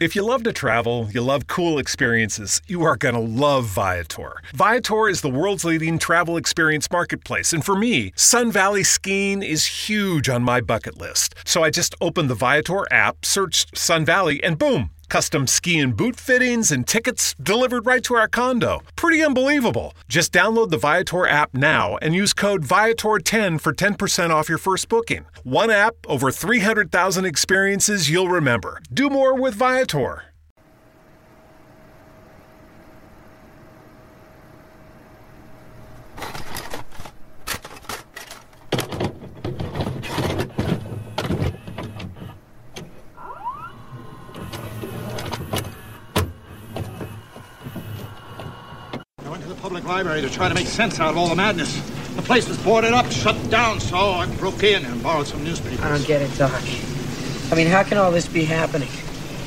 If you love to travel, you love cool experiences, you are going to love Viator. Viator is the world's leading travel experience marketplace, and for me, Sun Valley skiing is huge on my bucket list. So I just opened the Viator app, searched Sun Valley, and boom! Custom ski and boot fittings and tickets delivered right to our condo. Pretty unbelievable. Just download the Viator app now and use code Viator10 for 10% off your first booking. One app, over 300,000 experiences you'll remember. Do more with Viator. I went to the public library to try to make sense out of all the madness. The place was boarded up, shut down, so I broke in and borrowed some newspapers. I don't get it, Doc. I mean, how can all this be happening?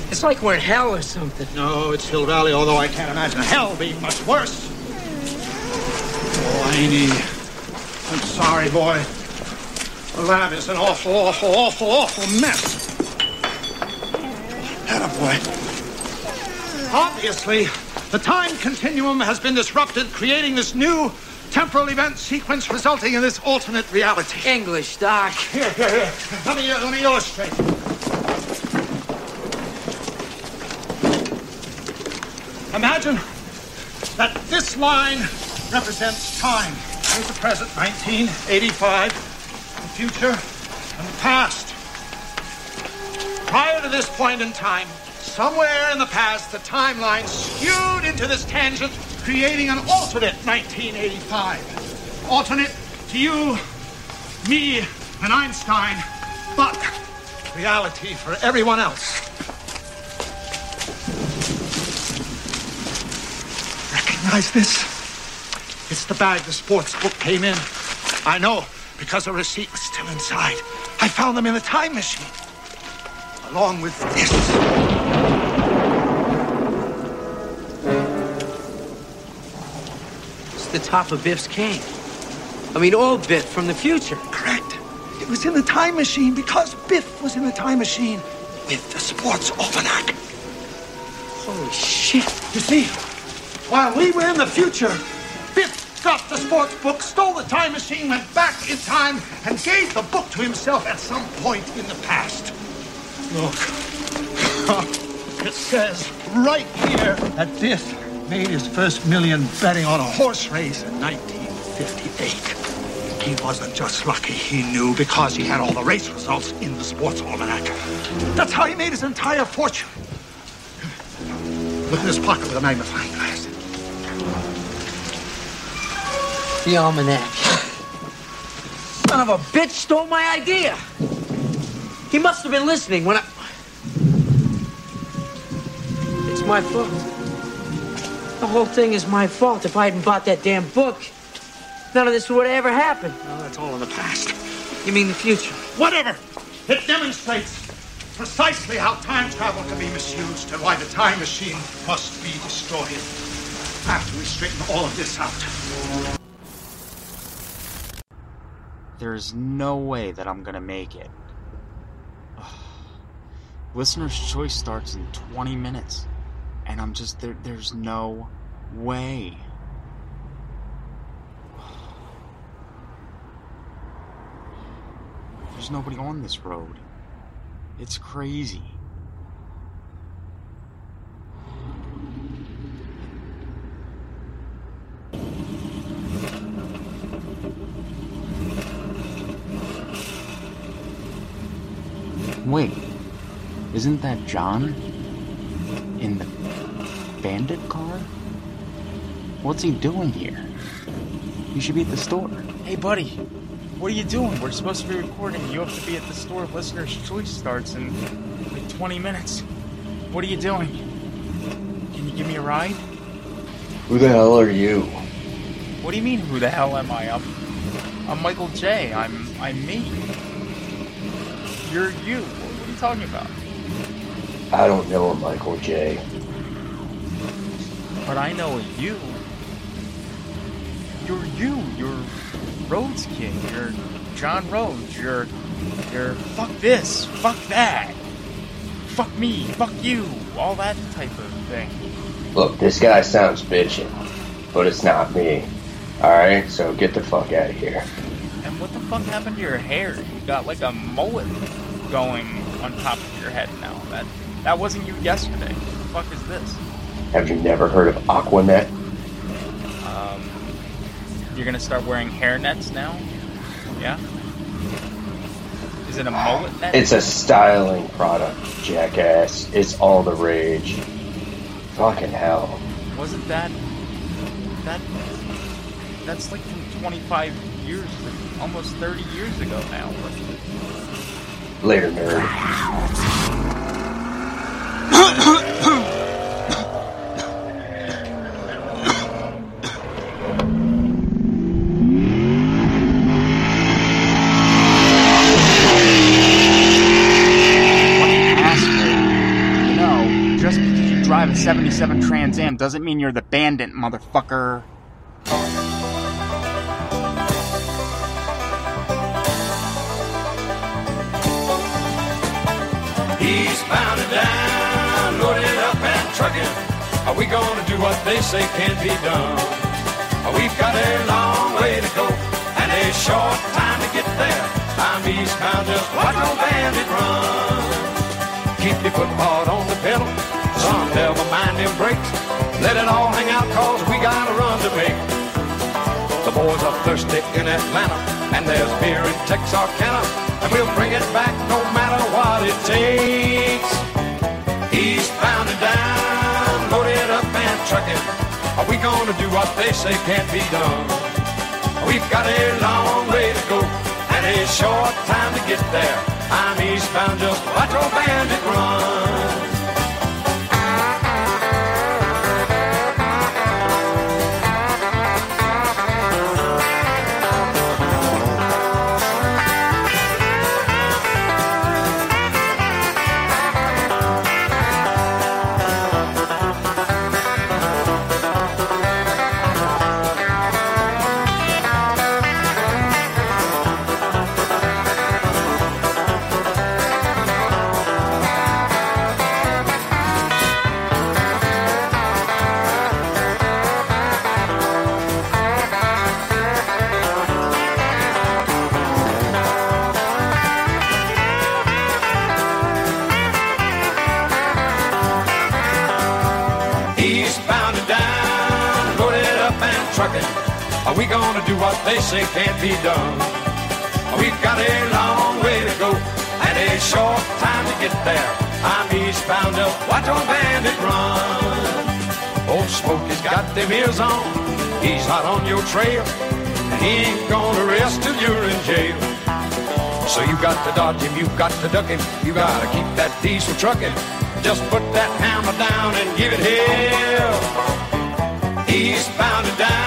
It's like we're in hell or something. No, it's Hill Valley, although I can't imagine hell being much worse. Oh, Andy. I'm sorry, boy. The lab is an awful, awful, awful, awful mess. Atta boy. Obviously, the time continuum has been disrupted, creating this new temporal event sequence resulting in this alternate reality. English, Doc. Here, here, here. Let me, uh, let me illustrate. Imagine that this line represents time. Here's the present, 1985, the future, and the past. Prior to this point in time, somewhere in the past, the timeline skewed into this tangent, creating an alternate 1985. Alternate to you, me, and Einstein, but reality for everyone else. Recognize this? It's the bag the sports book came in. I know, because the receipt was still inside. I found them in the time machine, along with this. The top of Biff's cane. I mean, old Biff from the future. Correct. It was in the time machine because Biff was in the time machine with the sports almanac. Holy shit. You see, while we were in the future, Biff got the sports book, stole the time machine, went back in time, and gave the book to himself at some point in the past. Look. it says right here that Biff made his first million betting on a horse race in 1958. He wasn't just lucky, he knew because he had all the race results in the sports almanac. That's how he made his entire fortune. Look in his pocket with a magnifying glass. The almanac. Son of a bitch stole my idea. He must have been listening when I. It's my fault. The whole thing is my fault. If I hadn't bought that damn book, none of this would have ever happened. Well, that's all in the past. You mean the future? Whatever. It demonstrates precisely how time travel can be misused and why the time machine must be destroyed. After we straighten all of this out. There's no way that I'm gonna make it. Listener's choice starts in 20 minutes, and I'm just there. There's no way. There's nobody on this road. It's crazy. Wait, isn't that John? In the bandit car? What's he doing here? You should be at the store. Hey, buddy, what are you doing? We're supposed to be recording. You have to be at the store. Listener's Choice starts in like 20 minutes. What are you doing? Can you give me a ride? Who the hell are you? What do you mean, who the hell am I? I'm, I'm Michael J. I'm, I'm me. You're you. What are you talking about? I don't know a Michael J. But I know you. You're you. You're Rhodes King. You're John Rhodes. You're, you're fuck this. Fuck that. fuck me, fuck you, all that type of thing. Look, this guy sounds bitchin', but it's not me. Alright, so get the fuck out of here. And what the fuck happened to your hair? You got like a mullet going on top of your head now. That that wasn't you yesterday. What the fuck is this? Have you never heard of Aquanet? Um, you're gonna start wearing hair nets now? Yeah. Is it a mullet net? It's a styling product, jackass. It's all the rage. Fucking hell. Wasn't that that that's like from 25 years, almost 30 years ago now. Later, nerd. 57 Trans Am doesn't mean you're the bandit, motherfucker. He's bound down, loaded up and trucking. Are we gonna do what they say can't be done? We've got a long way to go and a short time to get there. I'm eastbound, just watch no bandit run. Keep your foot hard on the pedal son, never mind them brakes. Let it all hang out, cause we got a run to make. The boys are thirsty in Atlanta, and there's beer in Texarkana, and we'll bring it back no matter what it takes. Eastbound and down, loaded up and trucking. Are we gonna do what they say can't be done? We've got a long way to go and a short time to get there. I'm eastbound, just watch old bandit run. Are we gonna do what they say can't be done? We've got a long way to go and a short time to get there. I'm eastbound up, watch old bandit run. Old Smokey's got them ears on, he's hot on your trail, he ain't gonna rest till you're in jail. So you got to dodge him, you got to duck him, you gotta keep that diesel trucking. Just put that hammer down and give it hell. Eastbound and down,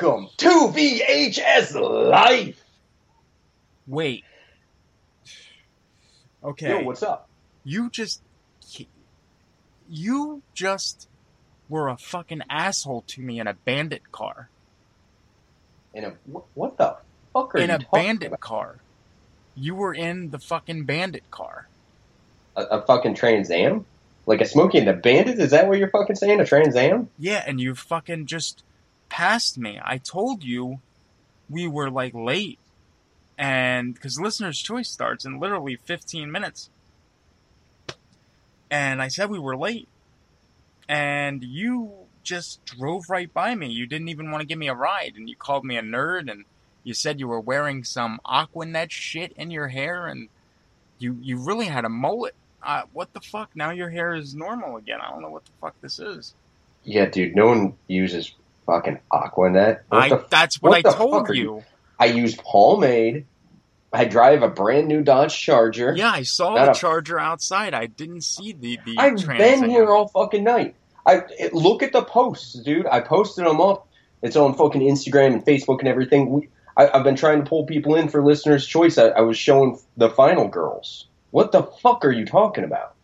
Welcome to VHS Life! Wait. Okay. Yo, what's up? You just. You just were a fucking asshole to me in a bandit car. In a, what the fuck are in you a bandit about? car. You were in the fucking bandit car. A, a fucking Trans Am? Like a Smokey and the Bandit? Is that what you're fucking saying? A Trans Am? Yeah, and you fucking just passed me. I told you we were like late. And because listener's choice starts in literally 15 minutes. And I said we were late. And you just drove right by me. You didn't even want to give me a ride. And you called me a nerd. And you said you were wearing some Aquanet shit in your hair. And you, you really had a mullet. Uh, what the fuck? Now your hair is normal again. I don't know what the fuck this is. Yeah, dude, no one uses fucking Aquanet. What I the that's what, what I told you. you- I use pomade. I drive a brand new Dodge Charger. Yeah, I saw Not the a- Charger outside. I didn't see the the. I've been here all fucking night. I it, look at the posts, dude. I posted them up. It's on fucking Instagram and Facebook and everything. We, I, I've been trying to pull people in for listeners' choice. I, I was showing the final girls. What the fuck are you talking about?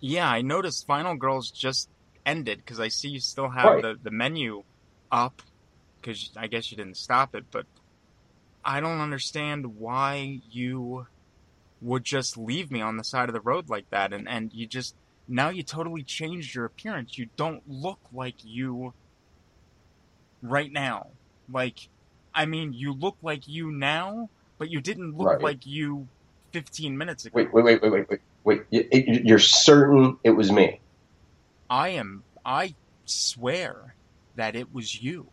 Yeah, I noticed Final Girls just ended because I see you still have Right. the, the menu up because I guess you didn't stop it, but I don't understand why you would just leave me on the side of the road like that and, and you just now you totally changed your appearance. You don't look like you right now. Like I mean, you look like you now, but you didn't look Right. like you 15 minutes ago. Wait, wait, wait, wait, wait, wait. Wait, you're certain it was me? I am. I swear that it was you.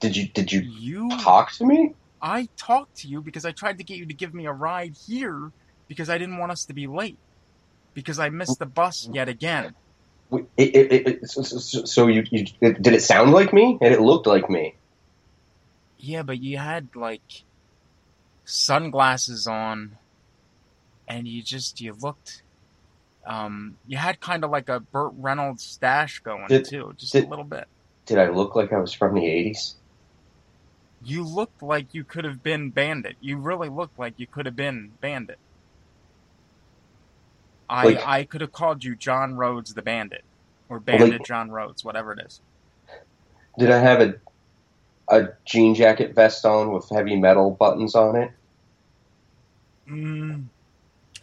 Did you did you You. talk to me? I talked to you because I tried to get you to give me a ride here because I didn't want us to be late because I missed the bus yet again. It, it, it, so, so, so you, you did it sound like me and it looked like me? Yeah, but you had like sunglasses on, and you just you looked. Um, you had kind of like a Burt Reynolds stash going Did- too, just did- a little bit. Did I look like I was from the '80s? You looked like you could have been Bandit. You really looked like you could have been Bandit. I Like- I could have called you John Rhodes the Bandit, or Like- Bandit John Rhodes, whatever it is. Did I have a a jean jacket vest on with heavy metal buttons on it? Mm,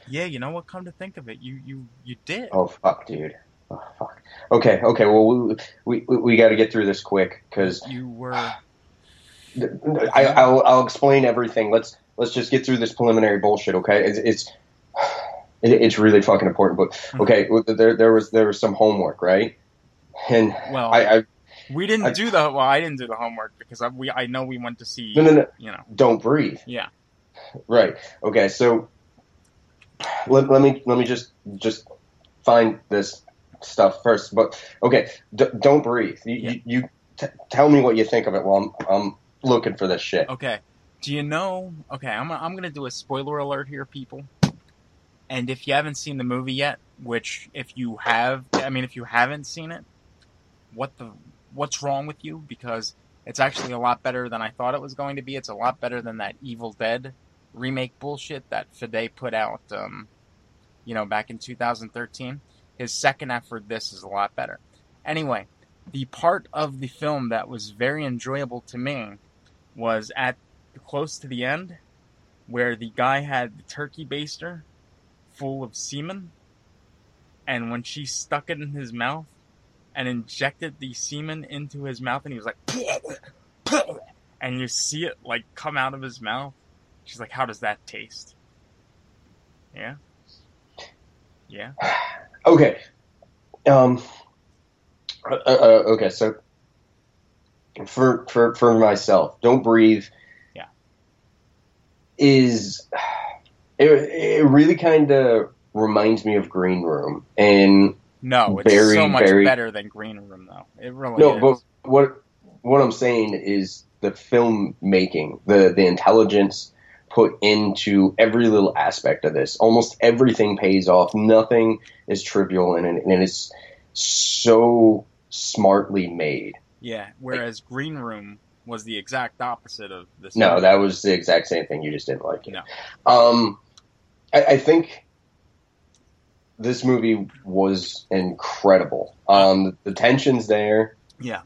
yeah, you know what? Come to think of it, you you you did. Oh fuck, dude. Oh fuck. Okay, okay. Well, we we, we, got to get through this quick because You were I I'll, I'll explain everything. Let's let's just get through this preliminary bullshit. Okay, it's it's it's really fucking important. But Mm-hmm. okay, there there was there was some homework, right? And well. I, I we didn't I- do the well. I didn't do the homework because I, we I know we went to see. no no no. You know. Don't breathe. Yeah. Right. Okay. So let, let me let me just just find this stuff first. But okay, d- don't breathe. You, Yeah. you, you t- tell me what you think of it while I'm, I'm looking for this shit. Okay. Do you know? Okay, I'm I'm gonna do a spoiler alert here, people. And if you haven't seen the movie yet, which if you have, I mean, if you haven't seen it, what the what's wrong with you? Because it's actually a lot better than I thought it was going to be. It's a lot better than that Evil Dead remake bullshit that Fede put out, um, you know, back in 2013. His second effort, this is a lot better. Anyway, the part of the film that was very enjoyable to me was at close to the end where the guy had the turkey baster full of semen and when she stuck it in his mouth and injected the semen into his mouth and he was like and you see it like come out of his mouth she's like how does that taste yeah yeah Okay. Um. uh, uh, okay. So for for for myself, don't breathe. Yeah. Is it? It really kind of reminds me of Green Room, and no it's Very, so much very- better than green room though it really no, is. but what what I'm saying is the filmmaking, the the intelligence put into every little aspect of this. Almost everything pays off. Nothing is trivial, and and it's so smartly made. yeah whereas green room was the exact opposite of this No, movie. that was the exact same thing. You just didn't like it. No. Um, I, I think this movie was incredible. Um, the tension's there. Yeah.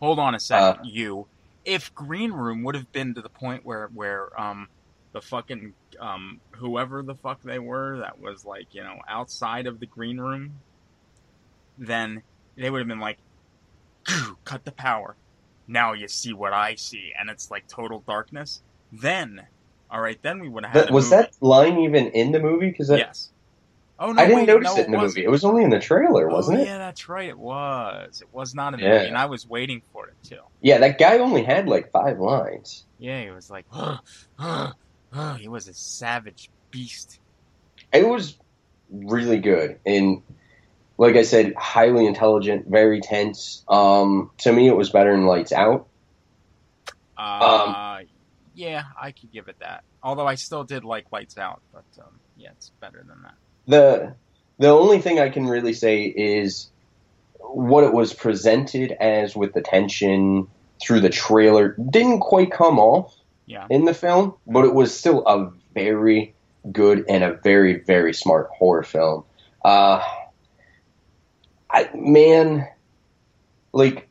Hold on a second, Uh, you. If Green Room would have been to the point where where um the fucking um whoever the fuck they were that was like, you know, outside of the green room, then they would have been like cut the power. Now you see what I see and it's like total darkness. Then all right, then we would have That, was movie. that line even in the movie? Because Yes. Oh no, I didn't wait, notice no, it in the wasn't. movie. It was only in the trailer, wasn't oh, it? Yeah, that's right. It was. It was not in the Yeah. movie, and I was waiting for it too. Yeah, that guy only had like five lines. Yeah, he was like, he was a savage beast. It was really good and, like I said, highly intelligent, very tense. Um, to me, it was better than Lights Out. Uh, yeah, I could give it that. Although I still did like Lights Out, but um, yeah, it's better than that. the the only thing I can really say is what it was presented as with the tension through the trailer didn't quite come off Yeah. in the film, but it was still a very good and a very very smart horror film. Uh, I man, like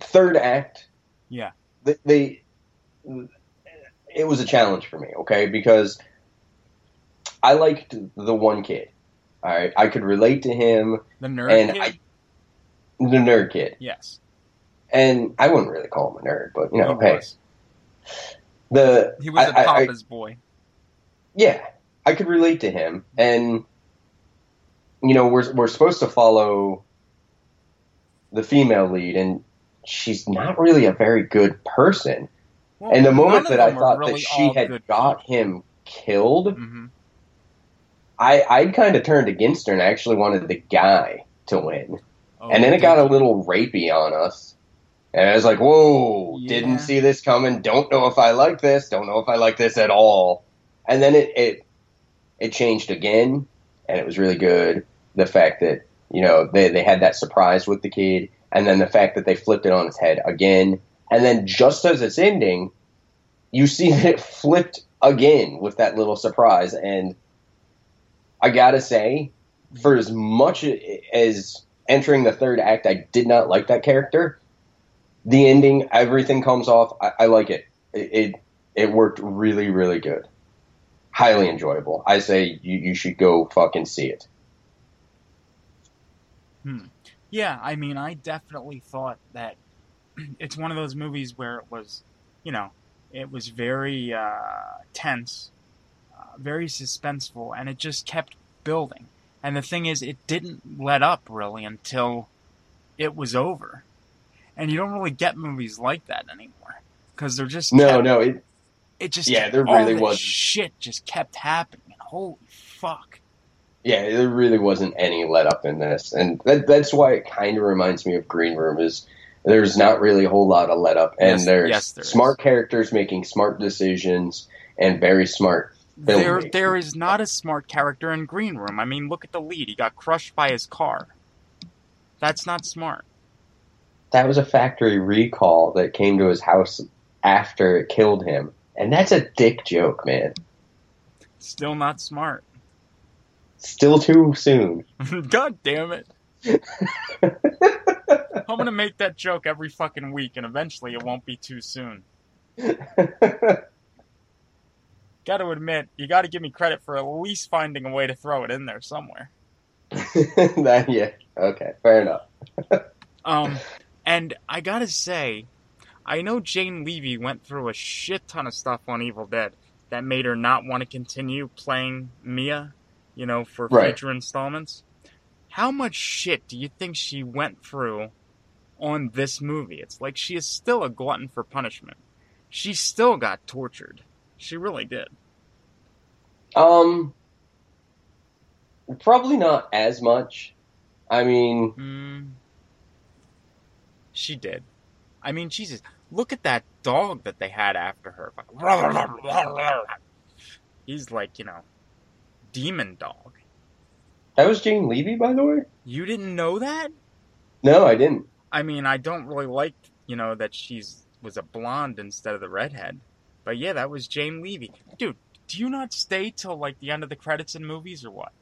third act, Yeah. they, they it was a challenge for me, okay, because I liked the one kid. All right, I could relate to him, The nerd and kid? I, the nerd kid, yes. and I wouldn't really call him a nerd, but you know, he hey, was. The He was a I- I- I- papa's boy. yeah, I could relate to him, and you know, we're we're supposed to follow the female lead, and she's not really a very good person. Well, and the moment that I thought really that she had good got him killed, hmm I I kind of turned against her and I actually wanted the guy to win. Oh, and then it got a little rapey on us. And I was like, whoa, Yeah. didn't see this coming. Don't know if I like this. Don't know if I like this at all. And then it, it, it changed again and it was really good. The fact that, you know, they, they had that surprise with the kid and then the fact that they flipped it on its head again. And then just as it's ending, you see that it flipped again with that little surprise. And I gotta say, for as much as entering the third act, I did not like that character. The ending, everything comes off. I, I like it. it. It it worked really, really good. Highly enjoyable. I say you, you should go fucking see it. Hmm. Yeah, I mean, I definitely thought that it's one of those movies where it was, you know, it was very uh, tense, uh, very suspenseful, and it just kept building. And the thing is, it didn't let up really until it was over. And you don't really get movies like that anymore because they're just No, kept- no, it It just Yeah, there really wasn't. shit just kept happening. And holy fuck! yeah, there really wasn't any let up in this, and that, that's why it kind of reminds me of Green Room. Is there's not really a whole lot of let up, and Yes, there's yes, there is. smart characters making smart decisions and very smart There, there is not a smart character in Green Room. I mean, look at the lead. He got crushed by his car. That's not smart. That was a factory recall that came to his house after it killed him. And that's a dick joke, man. Still not smart. Still too soon. God damn it. I'm gonna make that joke every fucking week, and eventually it won't be too soon. Gotta admit, you gotta give me credit for at least finding a way to throw it in there somewhere. that, yeah, okay, fair enough. Um, and I gotta say, I know Jane Levy went through a shit ton of stuff on Evil Dead that made her not want to continue playing Mia, you know, for Right. future installments. How much shit do you think she went through on this movie? It's like she is still a glutton for punishment. She still got tortured. She really did. Um, probably not as much. I mean, Mm, she did. I mean, Jesus, look at that dog that they had after her. He's like, you know, demon dog. that was Jane Levy, by the way? You didn't know that? No, I didn't. I mean, I don't really like, you know, that she's was a blonde instead of the redhead. But yeah, that was Jane Levy. Dude, do you not stay till like the end of the credits in movies or what?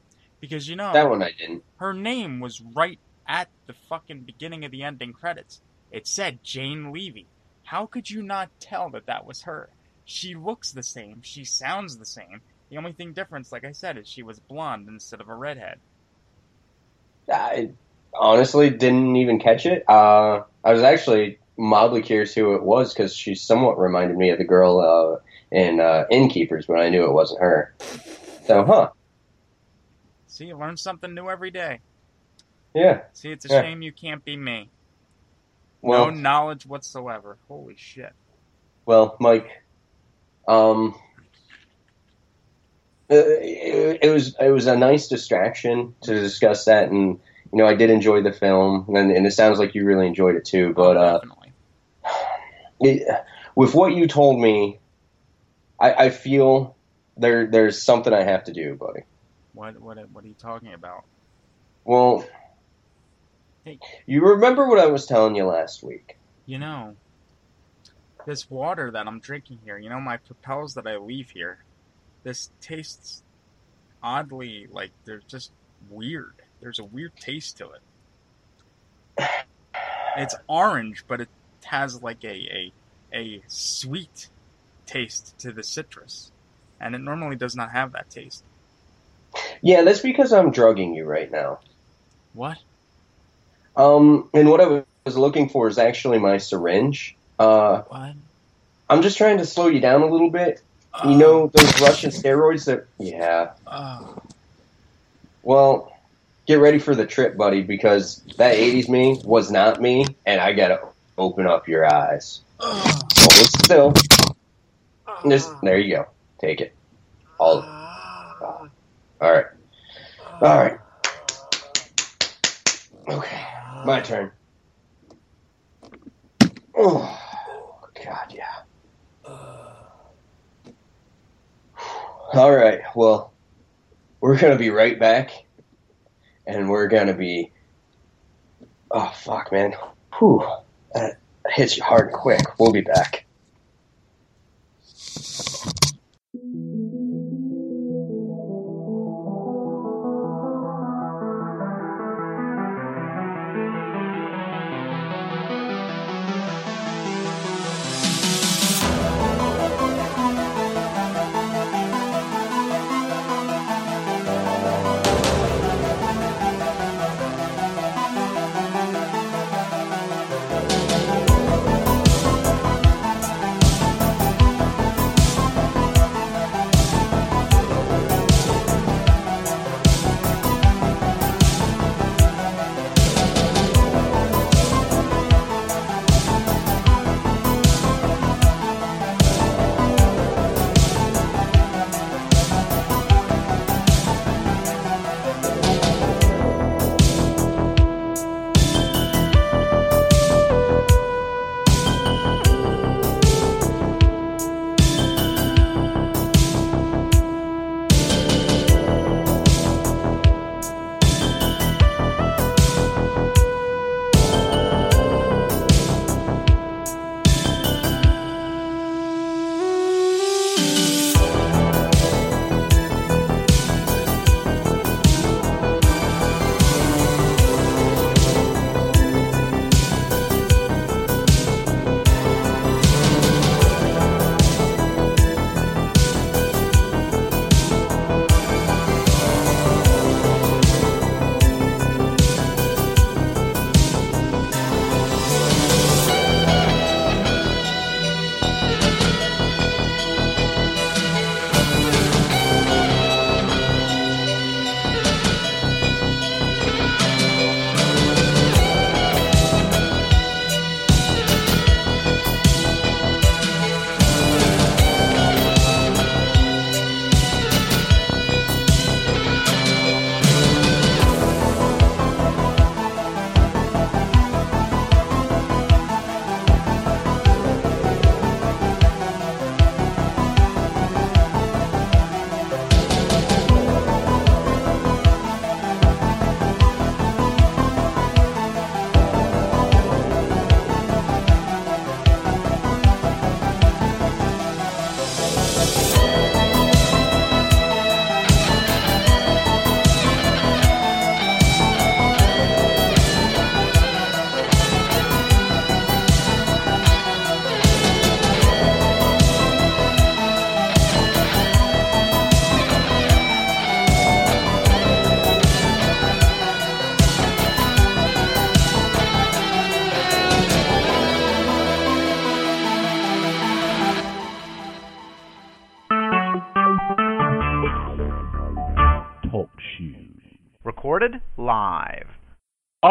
Because you know, That one I didn't. her name was right at the fucking beginning of the ending credits. It said Jane Levy. How could you not tell that that was her? She looks the same. She sounds the same. The only thing difference, like I said, is she was blonde instead of a redhead. I honestly didn't even catch it. Uh, I was actually mildly curious who it was because she somewhat reminded me of the girl uh, in uh, Innkeepers, but I knew it wasn't her. So, huh? See, you learn something new every day. Yeah. See, it's a Yeah. shame you can't be me. Well, no knowledge whatsoever. Holy shit. well, Mike. Um, uh, it, it was it was a nice distraction to discuss that, and you know I did enjoy the film, and, and it sounds like you really enjoyed it too. But uh, Definitely. it, with what you told me, I, I feel there there's something I have to do, buddy. What what what are you talking about? Well, Hey. you remember what I was telling you last week? You know, this water that I'm drinking here, you know, my propels that I leave here, this tastes oddly like they're just weird. There's a weird taste to it. It's orange, but it has like a, a, a sweet taste to the citrus. And it normally does not have that taste. Yeah, that's because I'm drugging you right now. What? Um, and what I was looking for is actually my syringe. Uh, What? I'm just trying to slow you down a little bit. You know uh. those Russian steroids that? Yeah. Oh, Well, get ready for the trip, buddy, because that '80s me was not me, and I gotta open up your eyes. Uh. Hold still. Just there you go. Take it. All. it. All right. All right. Okay. My turn. Oh, God, yeah. All right. Well, we're gonna be right back, and we're gonna be. Oh fuck, man. Whew. That hits you hard and quick. We'll be back.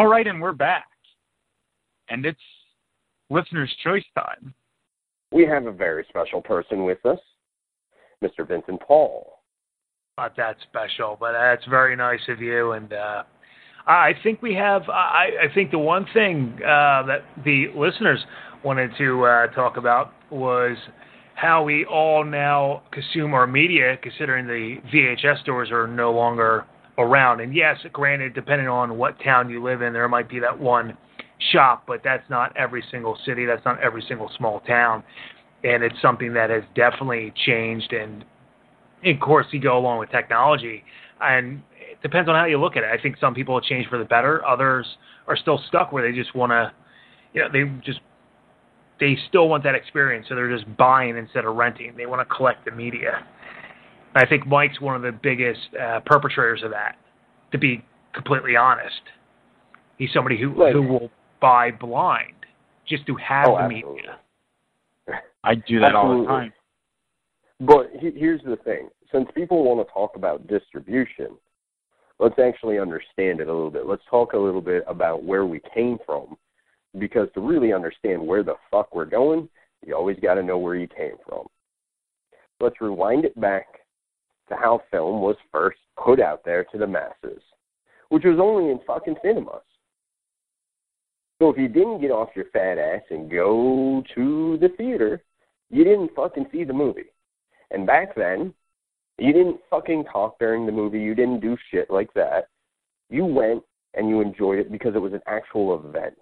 All right, and we're back. And it's listener's choice time. We have a very special person with us, Mr. Vincent Paul. not that special, but that's very nice of you. And uh, I think we have. I, I think the one thing uh, that the listeners wanted to uh, talk about was how we all now consume our media, considering the VHS stores are no longer around. And yes, granted, depending on what town you live in, there might be that one shop, but that's not every single city. That's not every single small town. And it's something that has definitely changed. And of course, you go along with technology. And it depends on how you look at it. I think some people have changed for the better. Others are still stuck where they just want to, you know, they just they still want that experience, so they're just buying instead of renting. They want to collect the media. I think Mike's one of the biggest uh, perpetrators of that. To be completely honest, he's somebody who Right. who will buy blind just to have Oh, the absolutely. media. I do that all the time. But he- here's the thing: since people want to talk about distribution, let's actually understand it a little bit. Let's talk a little bit about where we came from, because to really understand where the fuck we're going, you always got to know where you came from. Let's rewind it back to how film was first put out there to the masses, which was only in fucking cinemas. So if you didn't get off your fat ass and go to the theater, you didn't fucking see the movie. And back then, you didn't fucking talk during the movie. You didn't do shit like that. You went and you enjoyed it because it was an actual event.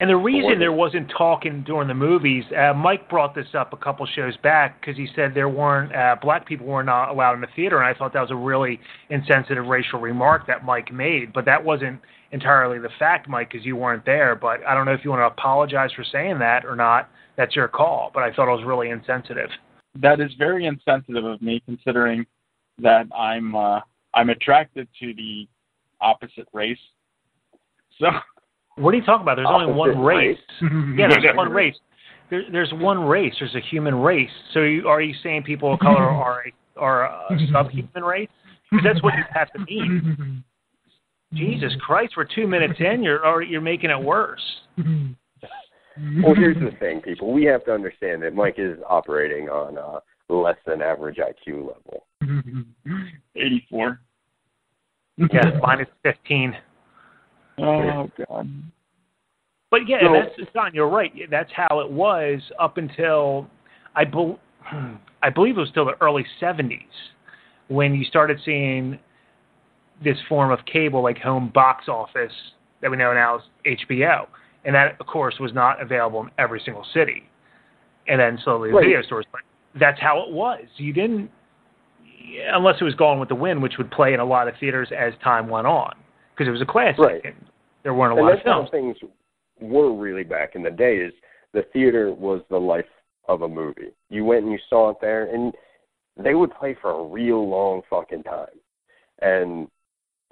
And the reason there wasn't talking during the movies, uh, Mike brought this up a couple shows back because he said there weren't uh, black people were not allowed in the theater, and I thought that was a really insensitive racial remark that Mike made. But that wasn't entirely the fact, Mike, because you weren't there. But I don't know if you want to apologize for saying that or not. That's your call. But I thought it was really insensitive. That is very insensitive of me, considering that I'm uh, I'm attracted to the opposite race. So What are you talking about? There's only one race. race. yeah, there's one race. There, there's one race. There's a human race. So you, are you saying people of color are a, are a subhuman race? Because that's what you have to mean. Jesus Christ, we're two minutes in. You're already, you're making it worse. Well, here's the thing, people. We have to understand that Mike is operating on a less than average IQ level. 84. Yeah, minus fifteen. Oh God. But yeah, So- that's John. You're right. That's how it was up until I bel I believe it was still the early '70s when you started seeing this form of cable like home box office that we know now as HBO, and that of course was not available in every single city. And then slowly the Right. video stores. But that's how it was. You didn't unless it was Gone with the Wind, which would play in a lot of theaters as time went on because it was a classic. Right. And there weren't a and lot of that's how things were really back in the day. Is the theater was the life of a movie. You went and you saw it there, and they would play for a real long fucking time. And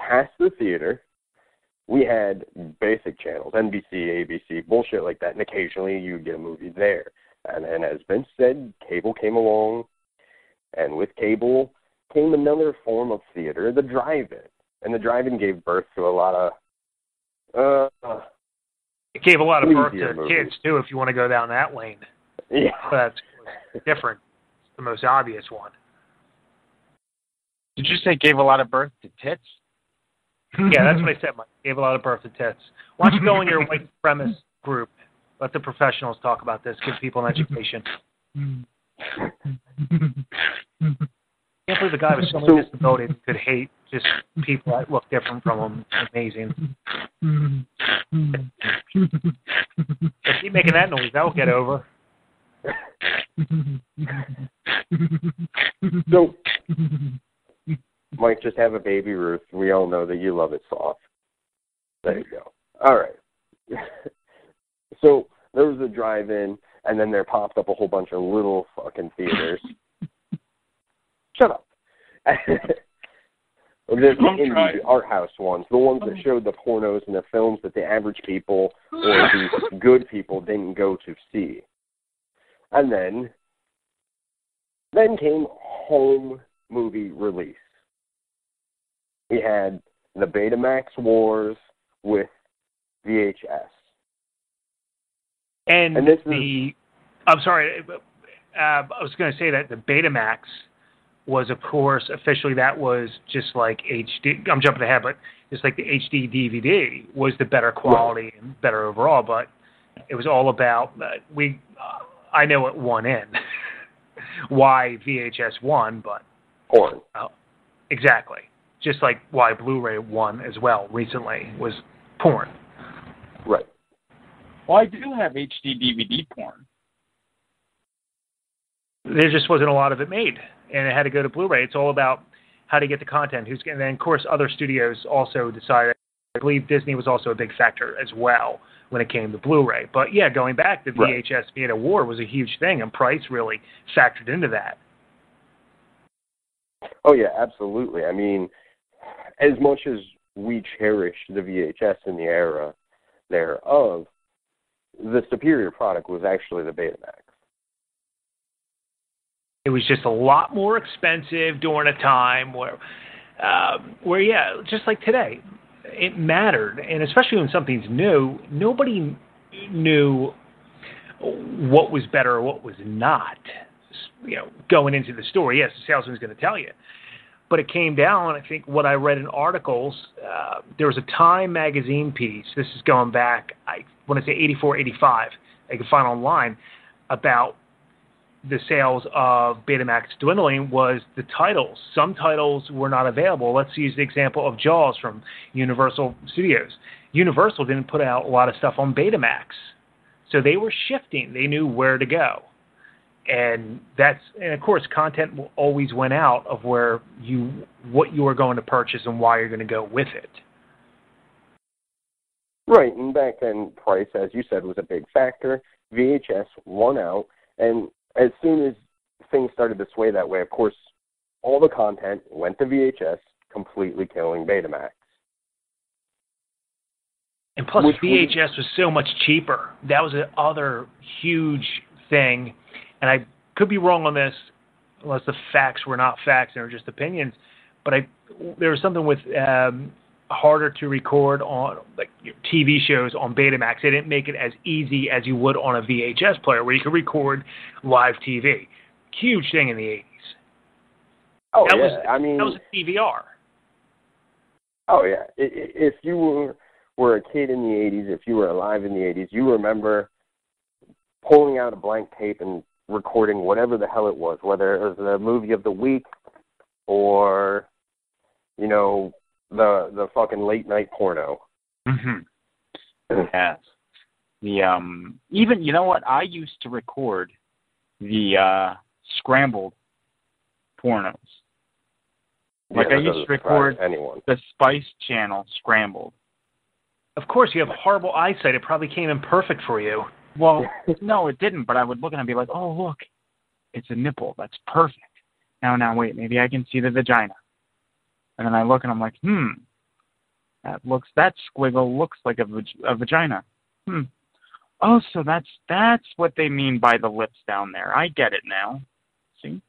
past the theater, we had basic channels, NBC, ABC, bullshit like that, and occasionally you'd get a movie there. And then, as Vince said, cable came along, and with cable came another form of theater, the drive-in. And the drive-in gave birth to a lot of uh, It gave a lot of birth to movie. kids too, if you want to go down that lane. yeah. But that's different. It's the most obvious one. Did you say gave a lot of birth to tits? Yeah, that's what I said. Mike. Gave a lot of birth to tits. Why don't you go in your white supremacist group? Let the professionals talk about this. Give people an education. Can't believe a guy with so many disabilities could hate just people that look different from him. Amazing. If keep making that noise, that'll get over. So, Mike, just have a baby Ruth. We all know that you love it soft. There you go. All right. so there was a drive-in, and then there popped up a whole bunch of little fucking theaters. Shut up. the the I'm indie, the art house ones, the ones that showed the pornos and the films that the average people or the good people didn't go to see. And then, then came home movie release. We had the Betamax Wars with VHS. And, And this is- the, I'm sorry, uh, I was going to say that the Betamax was, of course, officially that was just like HD. I'm jumping ahead, but just like the HD DVD was the better quality and better overall. But It was all about uh, we. Uh, I know it won in why VHS won, but porn. Uh, exactly, just like why Blu-ray won as well recently was porn. Right. Well, I do have HD DVD porn. There just wasn't a lot of it made, and it had to go to Blu-ray. It's all about how to get the content. Who's and then of course other studios also decided. I believe Disney was also a big factor as well when it came to Blu-ray. But yeah, going back, the Right. VHS Beta War was a huge thing, and price really factored into that. Oh yeah, absolutely. I mean, as much as we cherish the VHS in the era thereof, the superior product was actually the Betamax. It was just a lot more expensive during a time where, um, where yeah, just like today, it mattered, and especially when something's new, nobody knew what was better or what was not. You know, going into the store, yes, the salesman's going to tell you, but it came down. I think what I read in articles, uh, there was a Time magazine piece. This is going back, I want to say 84, 85. I can find online about the sales of Betamax dwindling was the titles. Some titles were not available. Let's use the example of Jaws from Universal Studios. Universal didn't put out a lot of stuff on Betamax. So they were shifting. They knew where to go. And that's and of course content will always went out of where you what you are going to purchase and why you're going to go with it. Right, and back then, price, as you said, was a big factor. VHS won out, and as soon as things started to sway that way, of course, all the content went to VHS, completely killing Betamax. And plus, Which VHS was so much cheaper. That was the other huge thing. And I could be wrong on this, unless the facts were not facts and are just opinions. But I, there was something with um, harder to record on like TV shows on Betamax. They didn't make it as easy as you would on a VHS player, where you could record live TV. Huge thing in the 80s. Oh that yeah, was I mean, that was a DVR. oh yeah. If you were were a kid in the '80s, if you were alive in the '80s, you remember pulling out a blank tape and recording whatever the hell it was, whether it was the movie of the week or you know the the fucking late night porno. Mm-hmm. Yes. The um even you know what I used to record the uh scrambled pornos. Like Yeah, I used to record anyone. the Spice Channel scrambled. Of course, you have horrible eyesight. It probably came in perfect for you. Well, no, it didn't. But I would look and I'd be like, "Oh, look, it's a nipple. That's perfect." Now, now, wait, maybe I can see the vagina. And then I look and I'm like, "Hmm, that looks that squiggle looks like a, a vagina." Hmm. Oh, so that's that's what they mean by the lips down there. I get it now. See?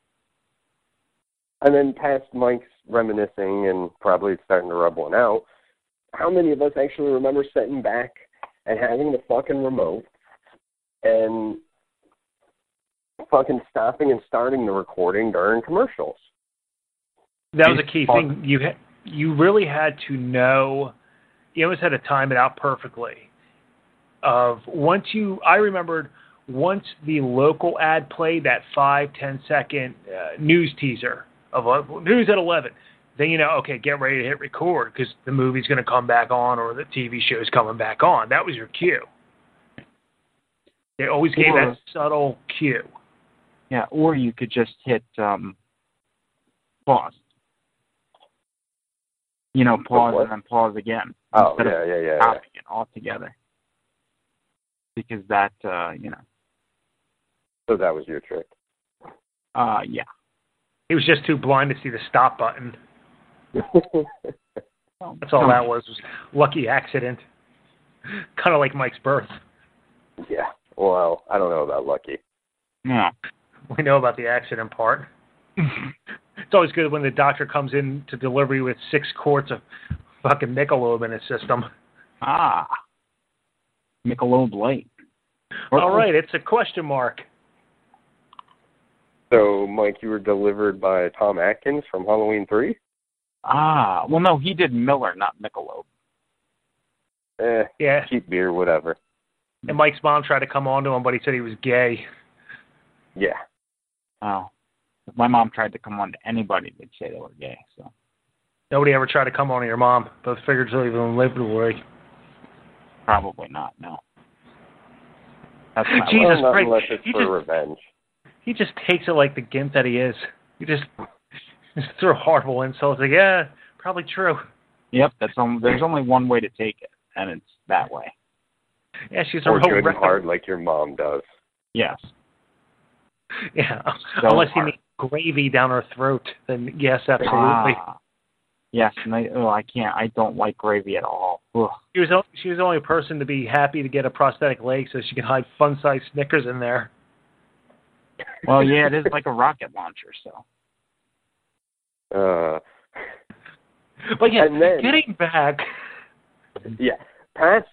And then past Mike's reminiscing and probably starting to rub one out, how many of us actually remember sitting back and having the fucking remote and fucking stopping and starting the recording during commercials? That was a key thing. You ha- you really had to know. You always had to time it out perfectly. Of once you, I remembered once the local ad played that five ten second uh, news teaser of uh, news at eleven. Then you know, okay, get ready to hit record because the movie's going to come back on or the TV show's coming back on. That was your cue. They always gave Or- that subtle cue. Yeah, or you could just hit um pause. You know, pause and then pause again. Oh, instead yeah, of yeah, yeah, yeah. stopping it altogether. Because that uh, you know, So that was your trick. uh yeah. He was just too blind to see the stop button. That's all that was. Was lucky accident. Kind of like Mike's birth. yeah. Well, I don't know about lucky. Yeah. We know about the accident part. It's always good when the doctor comes in to delivery with six quarts of fucking Michelob in his system. Ah. Michelob Light. All right, it's a question mark. So, Mike, you were delivered by Tom Atkins from Halloween 3? Ah, well, no, he did Miller, not Michelob. Eh, Yeah. cheap beer, whatever. And Mike's mom tried to come on to him, but he said he was gay. Yeah. Oh. If my mom tried to come on to anybody, they'd say they were gay. So Nobody ever tried to come on to your mom, both figuratively and literally. probably not. No. That's not Jesus well, not Christ. unless it's You for just- revenge. He just takes it like the gimp that he is. He just, just throw horrible insults. Like, yeah, probably true. Yep. That's only, there's only one way to take it, and it's that way. Yeah, she's a Or real good and hard like your mom does. Yes. Yeah, So unless you hard. mean gravy down her throat, then yes, absolutely. Ah. Yes, and I, oh, I can't. I don't like gravy at all. Ugh. She was o- she was the only person to be happy to get a prosthetic leg so she could hide fun-sized Snickers in there. Well, yeah, it is like a rocket launcher. So Uh, But yeah, then- getting back, yeah. Past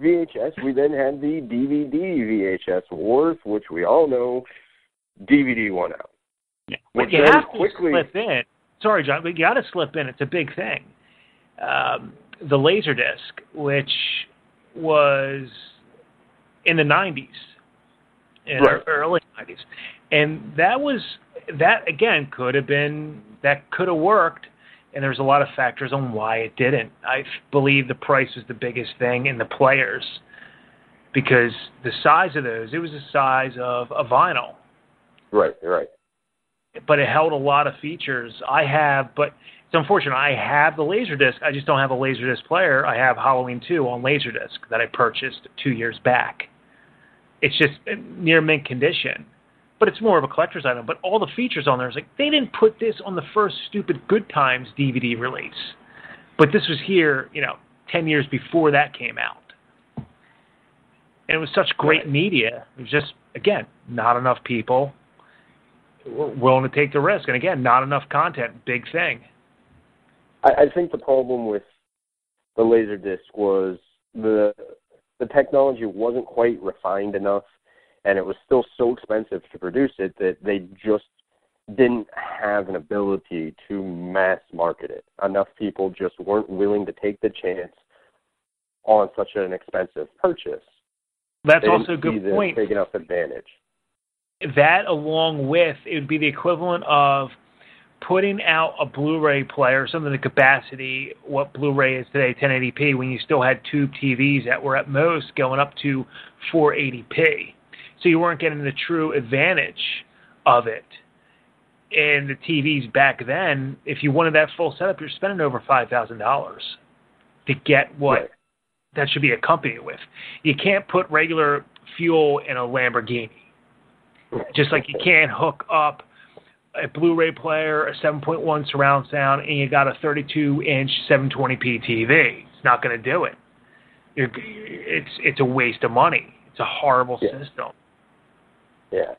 VHS, we then had the DVD VHS wars, which we all know DVD won out. Yeah. but you have to quickly, slip in. Sorry, John, but you got to slip in. It's a big thing. Um, the Laserdisc, which was in the '90s, in Right. early '90s, and that was that again could have been that could have worked. And there's a lot of factors on why it didn't. I believe the price is the biggest thing in the players because the size of those, it was the size of a vinyl right, right. But it held a lot of features. I have, but it's unfortunate. I have the Laserdisc. I just don't have a Laserdisc player. I have Halloween 2 on Laserdisc that I purchased two years back. It's just near mint condition, but it's more of a collector's item. But all the features on there is like they didn't put this on the first stupid Good Times DVD release, but this was here, you know, ten years before that came out. And it was such great media. It was just again not enough people willing to take the risk. And again, not enough content. Big thing. I, I think the problem with the Laserdisc was the the technology wasn't quite refined enough, and it was still so expensive to produce it that they just didn't have an ability to mass market it. Enough people just weren't willing to take the chance on such an expensive purchase. That's also a good point. Big enough advantage. That, along with, it would be the equivalent of putting out a Blu-ray player, something the capacity what Blu-ray is today, 1080p, when you still had tube TVs that were at most going up to 480p. So you weren't getting the true advantage of it. And the TVs back then, if you wanted that full setup, you're spending over five thousand dollars to get what Right. that should be accompanied with. You can't put regular fuel in a Lamborghini. Just like you can't hook up a Blu-ray player, a 7.1 surround sound, and you got a 32-inch 720p TV. It's not going to do it. You're, it's it's a waste of money. It's a horrible Yeah. system. Yeah.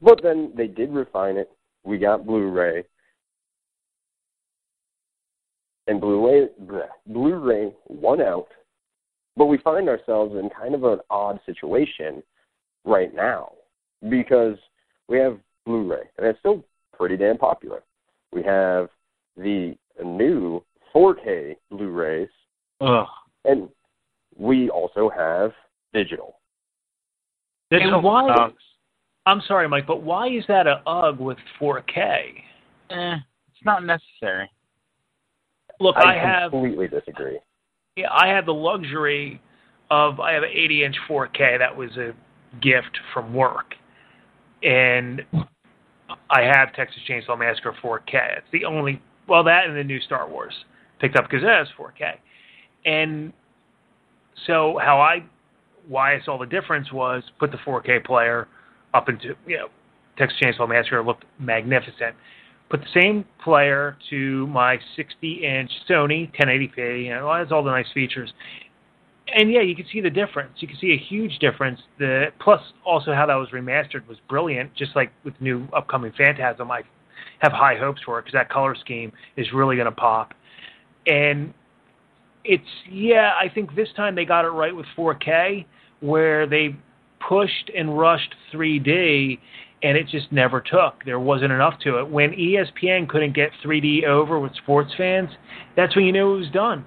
But then they did refine it. We got Blu-ray. And Blu-ray, bleh, Blu-ray won out. But we find ourselves in kind of an odd situation right now because we have Blu-ray, and it's still pretty damn popular. We have the new 4K Blu-rays, ugh. and we also have digital. And why? sucks. I'm sorry, Mike, but why is that a UGG with 4K? Eh, it's not necessary. Look, I, have completely disagree. yeah, I have the luxury of I have an 80 inch 4K that was a gift from work, and I have Texas Chainsaw Massacre 4K. It's the only well that and the new Star Wars picked up because it has 4K, and so how I why I saw the difference was put the 4K player up into you know Texas Chainsaw Massacre looked magnificent. Put the same player to my 60-inch Sony 1080p. You know, it has all the nice features, and yeah, you can see the difference. You can see a huge difference. The plus also how that was remastered was brilliant. Just like with new upcoming Phantasm, I have high hopes for it because that color scheme is really going to pop. And it's yeah, I think this time they got it right with 4K, where they pushed and rushed 3D, and it just never took. There wasn't enough to it. When ESPN couldn't get 3D over with sports fans, that's when you knew it was done.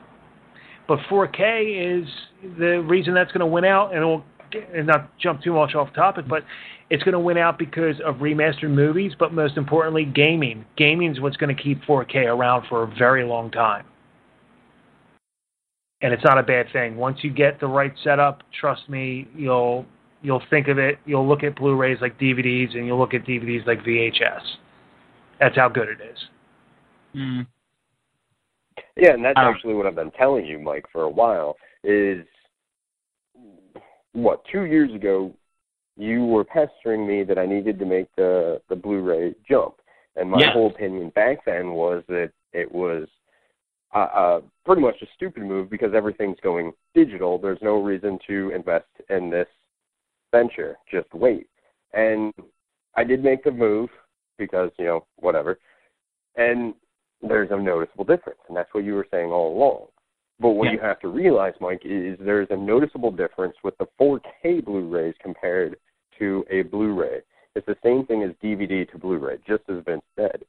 But 4K is the reason that's going to win out, and it'll and not jump too much off topic, but it's going to win out because of remastered movies, but most importantly, gaming. Gaming is what's going to keep 4K around for a very long time. And it's not a bad thing. Once you get the right setup, trust me, you'll you'll think of it. You'll look at Blu-rays like DVDs, and you'll look at DVDs like VHS. That's how good it is. Mm. Yeah, and that's Um, actually what I've been telling you, Mike, for a while. Is what two years ago, you were pestering me that I needed to make the the Blu-ray jump, and my Yeah. whole opinion back then was that it was uh, uh, pretty much a stupid move because everything's going digital. There's no reason to invest in this venture. Just wait. And I did make the move because you know whatever, and there's a noticeable difference, and that's what you were saying all along. But what Yeah. you have to realize, Mike, is there's a noticeable difference with the 4K Blu-rays compared to a Blu-ray. It's the same thing as DVD to Blu-ray, just as Vince said.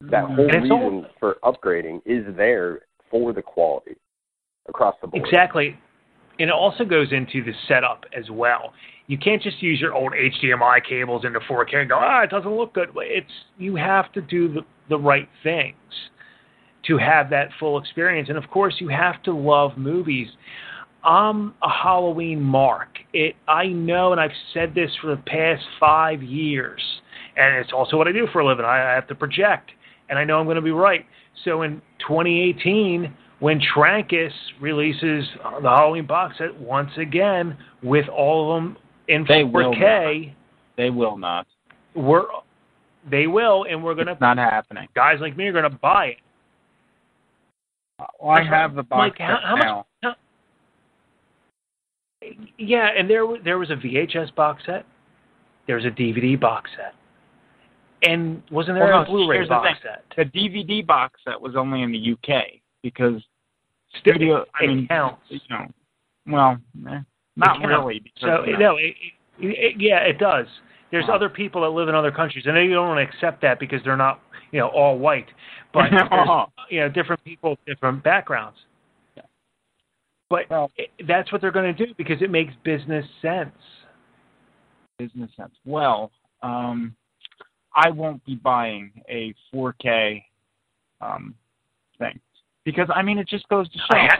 That mm-hmm. whole And it's all- reason for upgrading is there for the quality across the board. Exactly. And it also goes into the setup as well. You can't just use your old HDMI cables into 4K and go, ah, it doesn't look good. It's you have to do the, the right things to have that full experience. And of course, you have to love movies. I'm a Halloween mark. It I know, and I've said this for the past five years, and it's also what I do for a living. I, I have to project, and I know I'm going to be right. So in 2018, when Trancas releases the Halloween box set once again with all of them in They will 4K, They will not. we're they will, and we're gonna It's not happening. guys like me are gonna buy it. Well, I have the box Mike, how, much? How, yeah, and there there was a VHS box set, there was a DVD box set, and wasn't there Well, a no, Blu-ray the box thing. set? The DVD box set was only in the UK because studio. I it mean, counts. you know, well, eh, not really. So you know, no, it, it, yeah, it does. There's Wow. other people that live in other countries. and they don't want to accept that because they're not, you know, all white, but there's, you know, different people, different backgrounds. But Well- it, that's what they're going to do because it makes business sense. business sense. Well, um, I won't be buying a 4K um, thing because I mean it just goes to show. I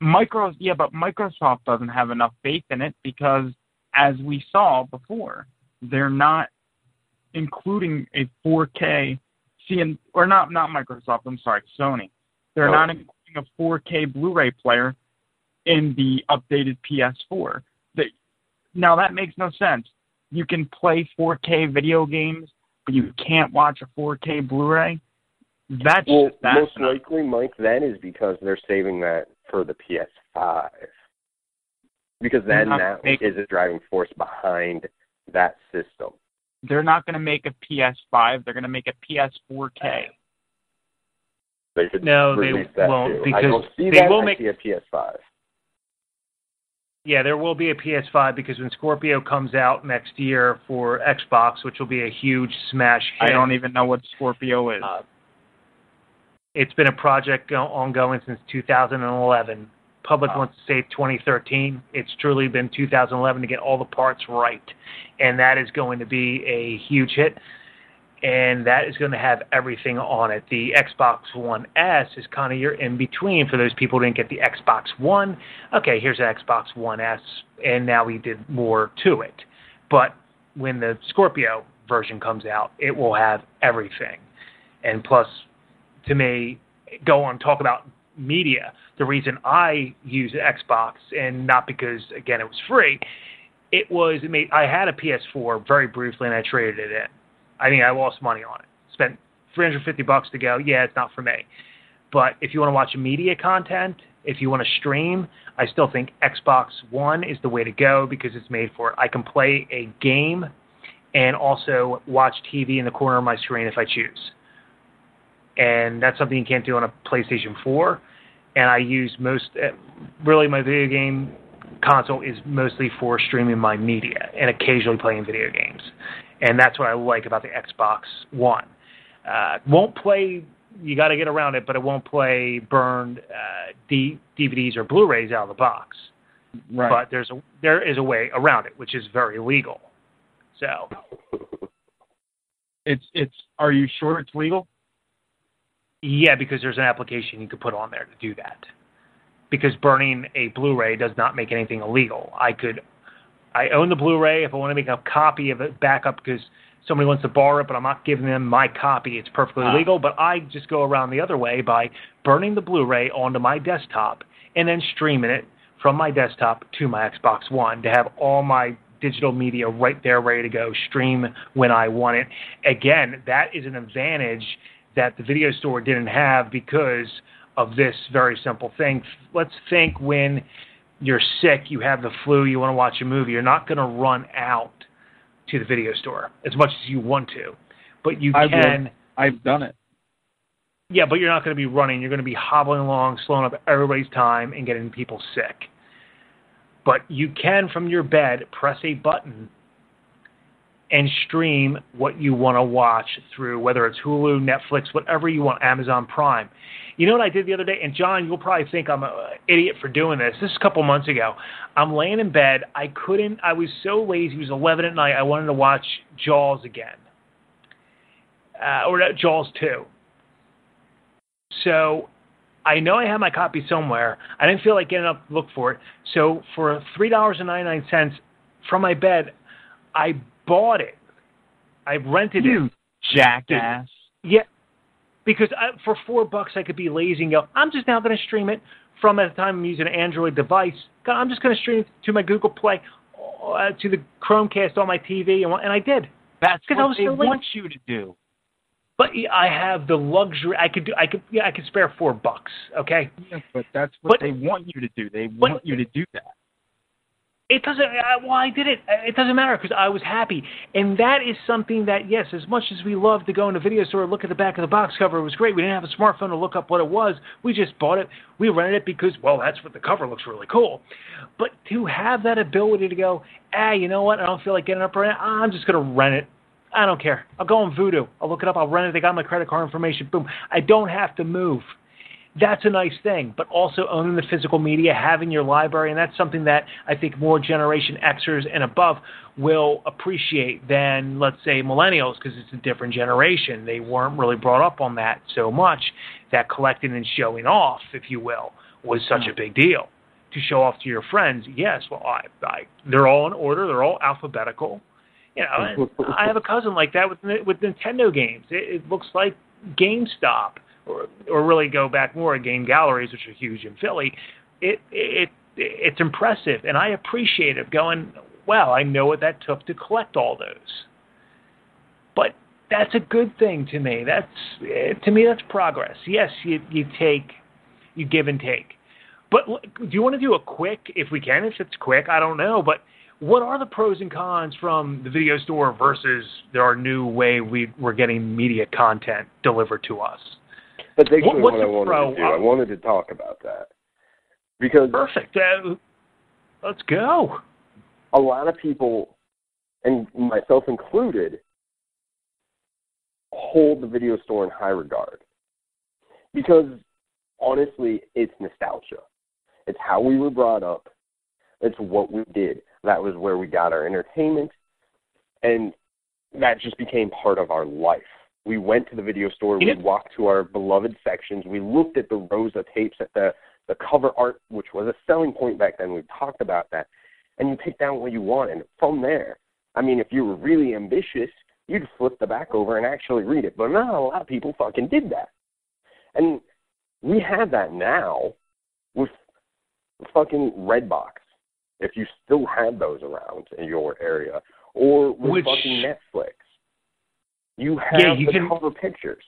ha- Micro, yeah, but Microsoft doesn't have enough faith in it because, as we saw before, they're not including a 4K. See, or not not Microsoft. I'm sorry, Sony. They're Oh. not including a 4K Blu-ray player in the updated PS4. They, now that makes no sense. You can play 4K video games, but you can't watch a 4K Blu-ray. That's Well, that's most not- likely, Mike, that is because they're saving that for the PS5. Because then that make- is a driving force behind that system. they're not going to make a PS5. They're going to make a PS4K. They should No, they won't, too. I because they that. will I make- a PS5. Yeah, there will be a PS5 because when Scorpio comes out next year for Xbox, which will be a huge smash hit. I don't even know what Scorpio is. Uh, it's been a project ongoing since 2011. Public Oh. wants to say 2013. It's truly been 2011 to get all the parts right, and that is going to be a huge hit. And that is going to have everything on it. The Xbox One S is kind of your in between for those people who didn't get the Xbox One. Okay, here's the Xbox One S, and now we did more to it. But when the Scorpio version comes out, it will have everything. And plus, to me, go on talk about media. The reason I use Xbox and not because again it was free, it was it made I had a PS4 very briefly and I traded it in. I mean I lost money on it. Spent 350 bucks to go. Yeah, it's not for me. But if you want to watch media content, if you want to stream, I still think Xbox One is the way to go because it's made for it. I can play a game and also watch TV in the corner of my screen if I choose and that's something you can't do on a PlayStation 4. And I use most, uh, really, my video game console is mostly for streaming my media and occasionally playing video games. And that's what I like about the Xbox One. Uh, won't play you got to get around it, but it won't play burned uh, D- DVDs or Blu-rays out of the box. Right. But there's a there is a way around it, which is very legal. So it's it's. Are you sure it's legal? Yeah, because there's an application you could put on there to do that. Because burning a Blu-ray does not make anything illegal. I could, I own the Blu-ray. If I want to make a copy of it back up because somebody wants to borrow it, but I'm not giving them my copy, it's perfectly Ah. legal. But I just go around the other way by burning the Blu-ray onto my desktop and then streaming it from my desktop to my Xbox One to have all my digital media right there ready to go, stream when I want it. Again, that is an advantage that the video store didn't have because of this very simple thing. Let's think when you're sick, you have the flu, you want to watch a movie, you're not going to run out to the video store as much as you want to. But you I can I've done it. yeah, but you're not going to be running. You're going to be hobbling along, slowing up everybody's time and getting people sick. But you can, from your bed, press a button and stream what you want to watch through, whether it's Hulu, Netflix, whatever you want, Amazon Prime. You know what I did the other day? And John, you'll probably think I'm an idiot for doing this. This is a couple months ago. I'm laying in bed. I couldn't, I was so lazy. It was 11 at night. I wanted to watch Jaws again. Uh, or uh, Jaws 2. So I know I have my copy somewhere. I didn't feel like getting up to look for it. So for three dollars and ninety nine cents from my bed, I bought it. I rented You it. jackass. Yeah, because I, for four bucks I could be lazy and go. I'm just now going to stream it from at the time I'm using an Android device. I'm just going to stream it to my Google Play, uh, to the Chromecast on my TV, and, and I did. That's 'Cause I what was they want you to do. But I have the luxury. I could do. I could. Yeah, I could spare four bucks. Okay. Yeah, but that's what But- they want you to do. They want you to do that. It doesn't. I, well, I did it. It doesn't matter because I was happy, and that is something that yes, as much as we love to go in the video store look at the back of the box cover, it was great. We didn't have a smartphone to look up what it was. We just bought it. We rented it because well, that's what the cover looks really cool. But to have that ability to go, ah, you know what? I don't feel like getting up right now. I'm just gonna rent it. I don't care. I'll go on Vudu. I'll look it up. I'll rent it. They got my credit card information. Boom. I don't have to move that's a nice thing. But also owning the physical media, having your library, and that's something that I think more Generation Xers and above will appreciate than, let's say, millennials, because it's a different generation. They weren't really brought up on that so much. That collecting and showing off, if you will, was such a mm. big deal. To show off to your friends, yes, well, I, I, they're all in order, they're all alphabetical. You know, I have a cousin like that with with Nintendo games. It, it looks like GameStop or or really go back more at game galleries, which are huge in Philly, it it it's impressive, and I appreciate it. Going, well, I know what that took to collect all those, but that's a good thing to me. That's to me that's progress. Yes, you you take, you give and take, but do you want to do a quick, if we can, if it's quick? I don't know, but. What are the pros and cons from the video store versus our new way we, we're getting media content delivered to us? That's actually What- what, I wanted pro to do. I wanted to talk about that because Perfect. Uh, let's go. a lot of people, and myself included, hold the video store in high regard because honestly, it's nostalgia. It's how we were brought up. It's what we did. That was where we got our entertainment, and that just became part of our life. We went to the video store. We walked to our beloved sections. We looked at the rows of tapes at the the cover art, which was a selling point back then. We talked about that, and you picked out what you wanted. From there, I mean, if you were really ambitious, you'd flip the back over and actually read it. But not a lot of people fucking did that, and we have that now with fucking Redbox. If you still have those around in your area, or with Which- fucking Netflix, you have Yeah, you the can- cover pictures.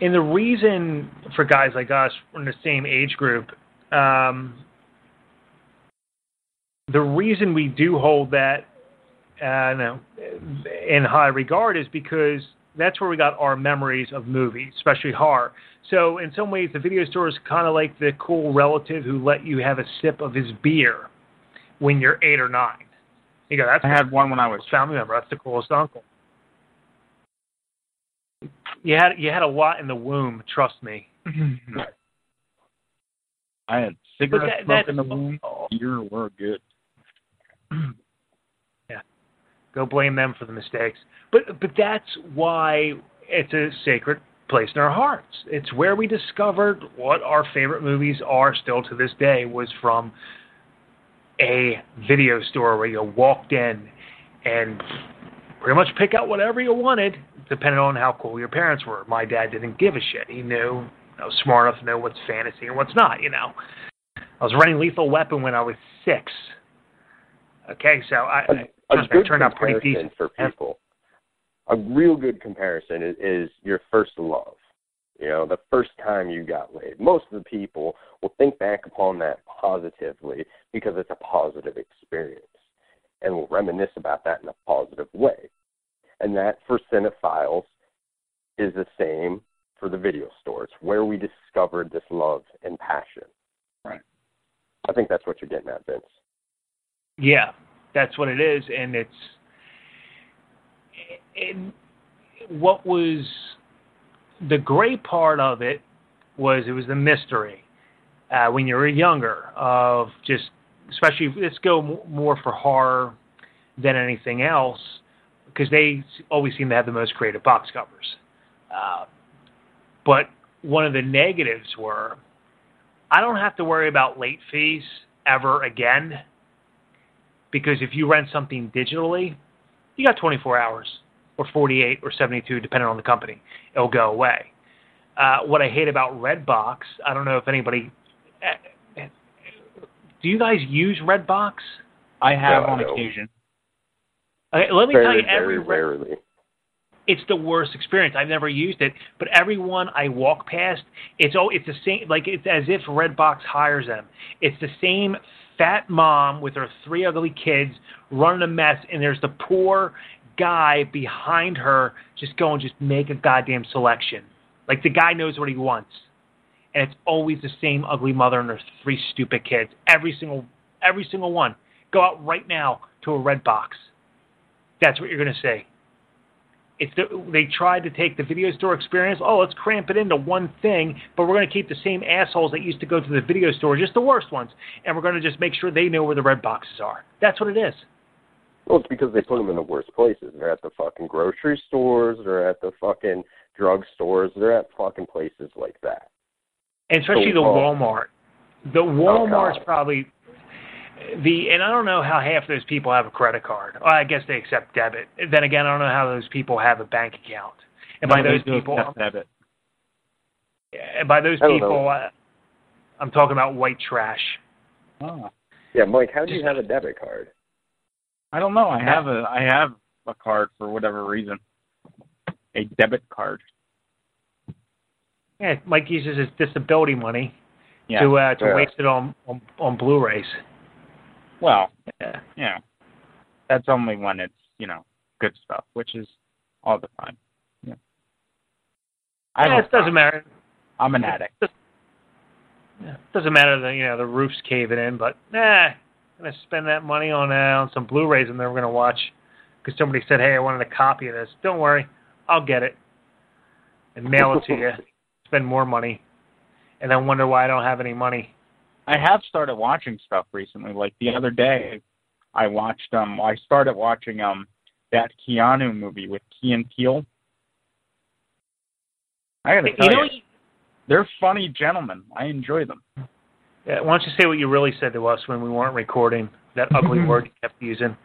And the reason for guys like us in the same age group, um, the reason we do hold that uh, no, in high regard is because that's where we got our memories of movies, especially horror. So in some ways, the video store is kind of like the cool relative who let you have a sip of his beer when you're eight or nine. You go, that's I had one when I was family member. That's the coolest uncle. You had you had a lot in the womb. Trust me. I had cigarette that- smoke in the womb. Beer were good. yeah. Go blame them for the mistakes. But but that's why it's a sacred place in our hearts. It's where we discovered what our favorite movies are still to this day was from a video store where you walked in and pretty much pick out whatever you wanted, depending on how cool your parents were. My dad didn't give a shit. He knew I was smart enough to know what's fantasy and what's not, you know. I was renting Lethal Weapon when I was six. Okay, so I, I, a I good turned out pretty decent. for people. A real good comparison is, is your first love. You know, the first time you got laid. Most of the people will think back upon that positively because it's a positive experience and will reminisce about that in a positive way. And that for cinephiles is the same for the video stores, where we discovered this love and passion. Right. I think that's what you're getting at, Vince. Yeah, that's what it is, and it's and what was the great part of it was it was the mystery uh, when you were younger of just especially let's go more for horror than anything else because they always seem to have the most creative box covers. Uh, but one of the negatives were I don't have to worry about late fees ever again because if you rent something digitally, you got 24 hours or 48 or 72, depending on the company. It'll go away. Uh, what I hate about Redbox, I don't know if anybody. Uh, do you guys use Redbox? I have No, I on don't. occasion. Okay, let me very, tell you, very every rarely. it's the worst experience. I've never used it, but everyone I walk past, it's all it's the same. Like it's as if Redbox hires them. It's the same fat mom with her three ugly kids running a mess, and there's the poor guy behind her just going, just make a goddamn selection. Like the guy knows what he wants, and it's always the same ugly mother and her three stupid kids. Every single, every single one. Go out right now to a Redbox. That's what you're gonna say. It's the, they tried to take the video store experience. Oh, let's cramp it into one thing, but we're going to keep the same assholes that used to go to the video store, just the worst ones, and we're going to just make sure they know where the red boxes are. That's what it is. Well, it's because they put them in the worst places. They're at the fucking grocery stores. They're at the fucking drug stores. They're at fucking places like that. And especially the So, uh, Walmart. The Walmart's God. probably the, and I don't know how half those people have a credit card. Well, I guess they accept debit. Then again, I don't know how those people have a bank account. And by No, they those people, accept debit. and by those I don't know. people, uh, I'm talking about white trash. Oh. Yeah, Mike, how do you have a debit card? I don't know. I have a I have a card for whatever reason. A debit card. Yeah, Mike uses his disability money Yeah. to uh, to Yeah. waste it on on, on Blu-rays. Well, Yeah. That's only when it's, you know, good stuff, which is all the time. Yeah. I Yeah, it doesn't matter. I'm an addict. Yeah, doesn't matter that you know the roof's caving in, but nah, I'm gonna spend that money on uh, on some Blu-rays and then we're gonna watch because somebody said, hey, I wanted a copy of this. Don't worry, I'll get it and mail it to you. Spend more money, and then wonder why I don't have any money. I have started watching stuff recently. Like the other day, I watched um I started watching um that Keanu movie with Key and Peele. I gotta You tell know, you, they're funny gentlemen. I enjoy them. Yeah, why don't you say what you really said to us when we weren't recording? That ugly word you kept using.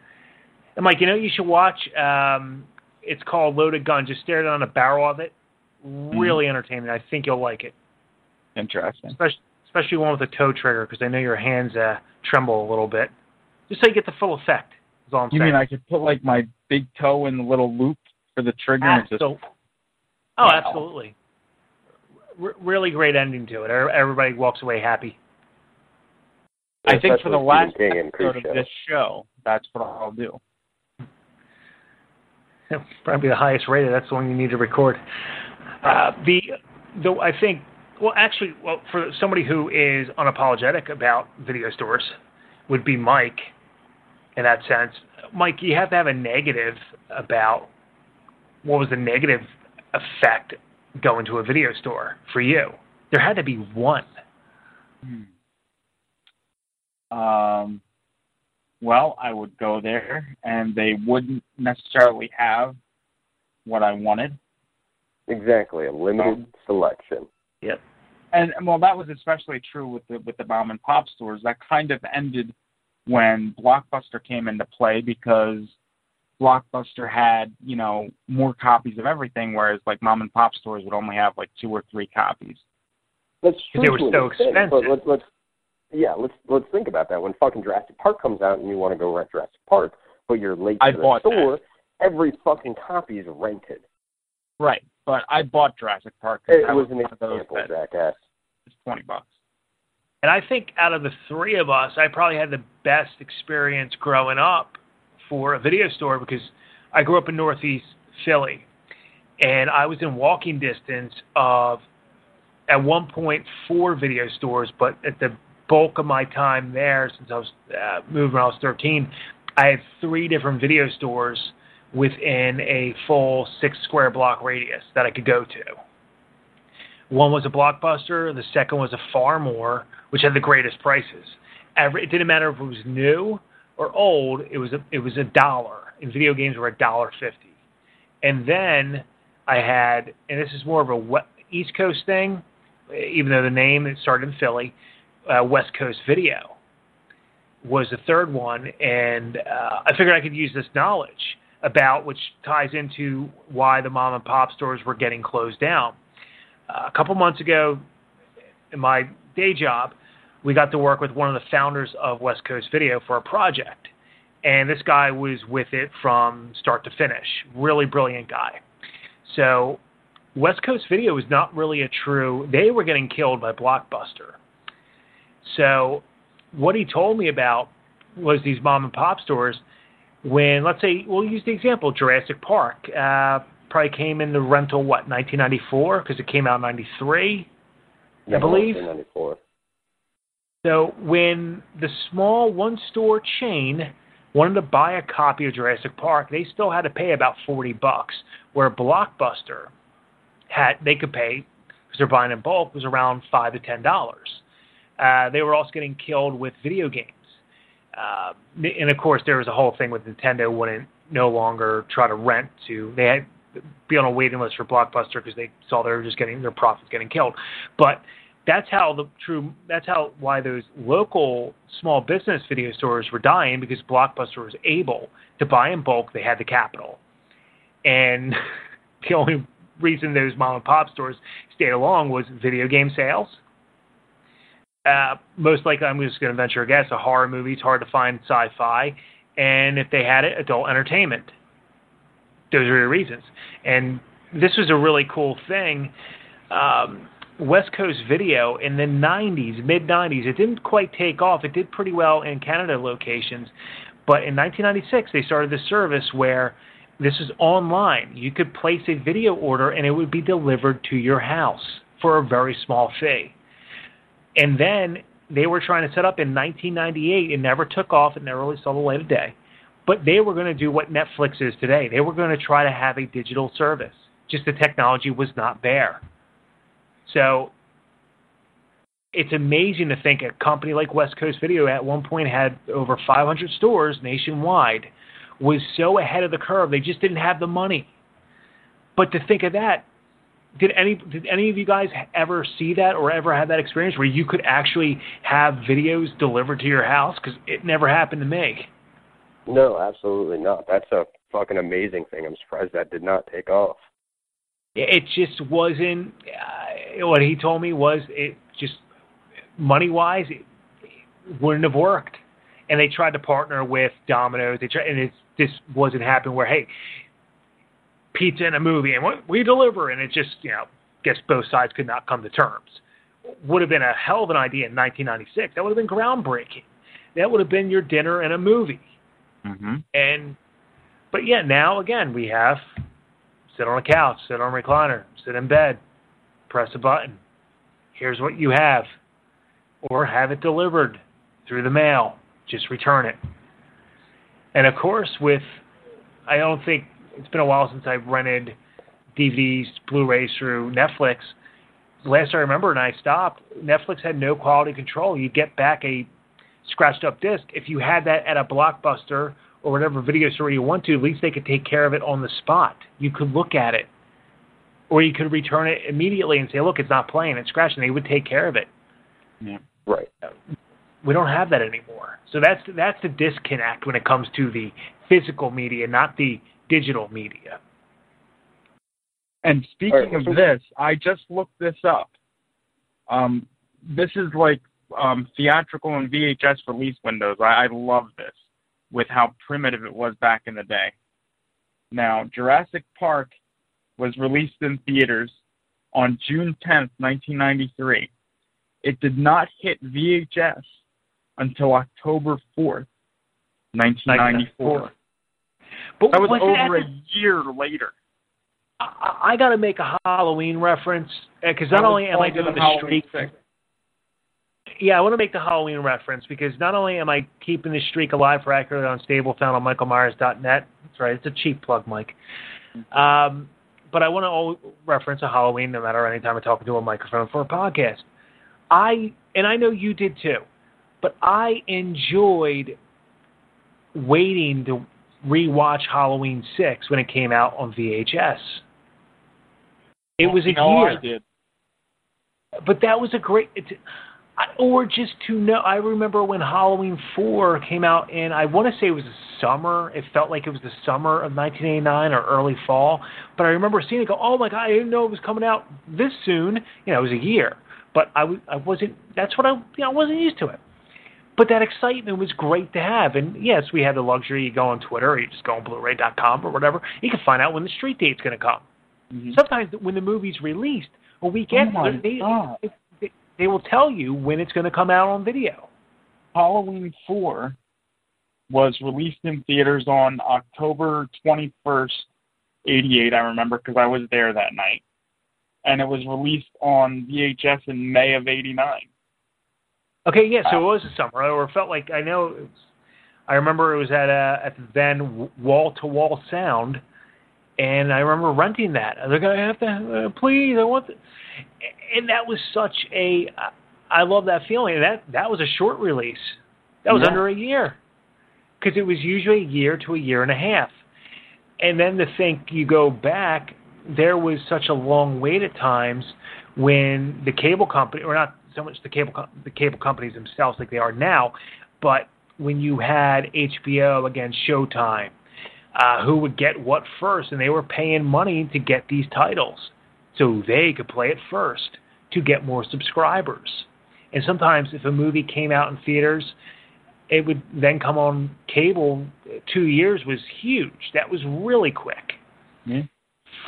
I'm like, you know you should watch? Um, it's called Loaded Gun. Just stare down the barrel of it. Really entertaining. I think you'll like it, Interesting. especially especially one with a toe trigger because I know your hands uh, tremble a little bit. Just so you get the full effect. Is all I'm You saying. mean I could put like my big toe in the little loop for the trigger and just Absol- Oh, absolutely. R- really great ending to it. Er- Everybody walks away happy. I think for the last Stephen King episode of Creepshow. this show, that's what I'll do. Probably the highest rated. That's the one you need to record. Uh, the, the I think, well, actually, well, for somebody who is unapologetic about video stores, would be Mike. In that sense, Mike, you have to have a negative about what was the negative effect going to a video store for you? There had to be one. Um, well, I would go there, and they wouldn't necessarily have what I wanted. Exactly, a limited selection. Yep. And well, that was especially true with the with the mom and pop stores. That kind of ended when Blockbuster came into play because Blockbuster had you know more copies of everything, whereas like mom and pop stores would only have like two or three copies. That's true. They were to so expensive. But let's, let's yeah, let's let's think about that. When fucking Jurassic Park comes out and you want to go rent Jurassic Park, but you're late I to the bought that. store, every fucking copy is rented. Right, but I bought Jurassic Park. It that was was an one of those example, that jackass. it's twenty bucks. And I think out of the three of us, I probably had the best experience growing up for a video store because I grew up in Northeast Philly, and I was in walking distance of, at one point, four video stores. But at the bulk of my time there, since I was uh, moved when I was 13, I had three different video stores within a full six square block radius that I could go to. One was a Blockbuster. The second was a Farmore, which had the greatest prices. Every, it didn't matter if it was new or old. It was a, it was a dollar, and video games were a dollar fifty. And then I had, and this is more of a East Coast thing, even though the name it started in Philly. Uh, West Coast Video was the third one, and uh, I figured I could use this knowledge about which ties into why the mom and pop stores were getting closed down. Uh, a couple months ago, in my day job, we got to work with one of the founders of West Coast Video for a project. And this guy was with it from start to finish. Really brilliant guy. So, West Coast Video was not really a true, they were getting killed by Blockbuster. So, what he told me about was these mom and pop stores. When, let's say, we'll use the example Jurassic Park. Uh, probably came in the rental, what, 1994? Because it came out in 93. I believe. 1994. So when the small one store chain wanted to buy a copy of Jurassic Park, they still had to pay about 40 bucks, where Blockbuster had they could pay because they're buying in bulk was around 5 to 10 dollars. Uh, they were also getting killed with video games. Uh, and of course, there was a whole thing with Nintendo wouldn't no longer try to rent to. They had be on a waiting list for Blockbuster because they saw they were just getting their profits getting killed. But that's how the true. That's how why those local small business video stores were dying because Blockbuster was able to buy in bulk. They had the capital, and the only reason those mom and pop stores stayed along was video game sales. Uh, most likely, I'm just going to venture a guess. A horror movie. It's hard to find sci-fi, and if they had it, adult entertainment those are your reasons. And this was a really cool thing. Um, West Coast Video in the 90s, mid 90s, it didn't quite take off. It did pretty well in Canada locations. But in 1996, they started this service where this is online. You could place a video order and it would be delivered to your house for a very small fee. And then they were trying to set up in 1998. It never took off. It never really saw the light of day. But they were going to do what Netflix is today. They were going to try to have a digital service. Just the technology was not there. So it's amazing to think a company like West Coast Video at one point had over 500 stores nationwide was so ahead of the curve. They just didn't have the money. But to think of that, did any did any of you guys ever see that or ever have that experience where you could actually have videos delivered to your house? Because it never happened to me. No, absolutely not. That's a fucking amazing thing. I'm surprised that did not take off. It just wasn't. Uh, what he told me was it just money wise, it, it wouldn't have worked. And they tried to partner with Domino's. They tried, and it just wasn't happening. Where hey, pizza and a movie, and what we deliver, and it just you know, guess both sides could not come to terms. Would have been a hell of an idea in 1996. That would have been groundbreaking. That would have been your dinner and a movie. Mm-hmm. And but yeah, now again we have sit on a couch, sit on a recliner, sit in bed, press a button. Here's what you have. Or have it delivered through the mail. Just return it. And of course with I don't think it's been a while since I've rented DVDs, Blu-rays through Netflix. Last I remember, and I stopped. Netflix had no quality control. You get back a scratched up disc. If you had that at a blockbuster or whatever video store you want to, at least they could take care of it on the spot. You could look at it, or you could return it immediately and say, "Look, it's not playing; it's scratching." They would take care of it. Yeah. Right. We don't have that anymore. So that's that's the disconnect when it comes to the physical media, not the digital media. And speaking All right, of so- this, I just looked this up. Um, this is like um, theatrical and VHS release windows. I, I love this with how primitive it was back in the day. Now, Jurassic Park was released in theaters on June 10th, 1993. It did not hit VHS until October 4th, 1994. But That was was over a year later. I, I got to make a Halloween reference because not only am I doing the Halloween streak. six. Yeah, I want to make the Halloween reference because not only am I keeping the streak alive for Accurately Unstable, found on MichaelMyers.net. That's right, it's a cheap plug, Mike. Um, but I want to reference a Halloween no matter any time I talk talking to a microphone for a podcast. I and I know you did too, but I enjoyed waiting to rewatch Halloween Six when it came out on VHS. It was a know, year I did. but that was a great or just to know i remember when halloween 4 came out and i want to say it was the summer it felt like it was the summer of 1989 or early fall but i remember seeing it go oh my god i didn't know it was coming out this soon you know it was a year but i i wasn't that's what i you know i wasn't used to it but that excitement was great to have and yes we had the luxury you go on twitter or you just go on blu-ray.com or whatever you can find out when the street date's going to come mm-hmm. sometimes when the movie's released a week Oh after my they, they they will tell you when it's going to come out on video. Halloween 4 was released in theaters on October 21st, 88, I remember, because I was there that night. And it was released on VHS in May of 89. Okay, yeah, so it was a summer, or it felt like I know. Was, I remember it was at uh, at the then wall to wall sound, and I remember renting that. They're gonna have to uh, please, I want, the, and that was such a. I love that feeling. That that was a short release. That was Yeah. under a year, because it was usually a year to a year and a half, and then to think you go back, there was such a long wait at times when the cable company, or not so much the cable co- the cable companies themselves like they are now, but when you had HBO against Showtime, uh, who would get what first, and they were paying money to get these titles, so they could play it first to get more subscribers. And sometimes, if a movie came out in theaters, it would then come on cable. Two years was huge. That was really quick. Yeah.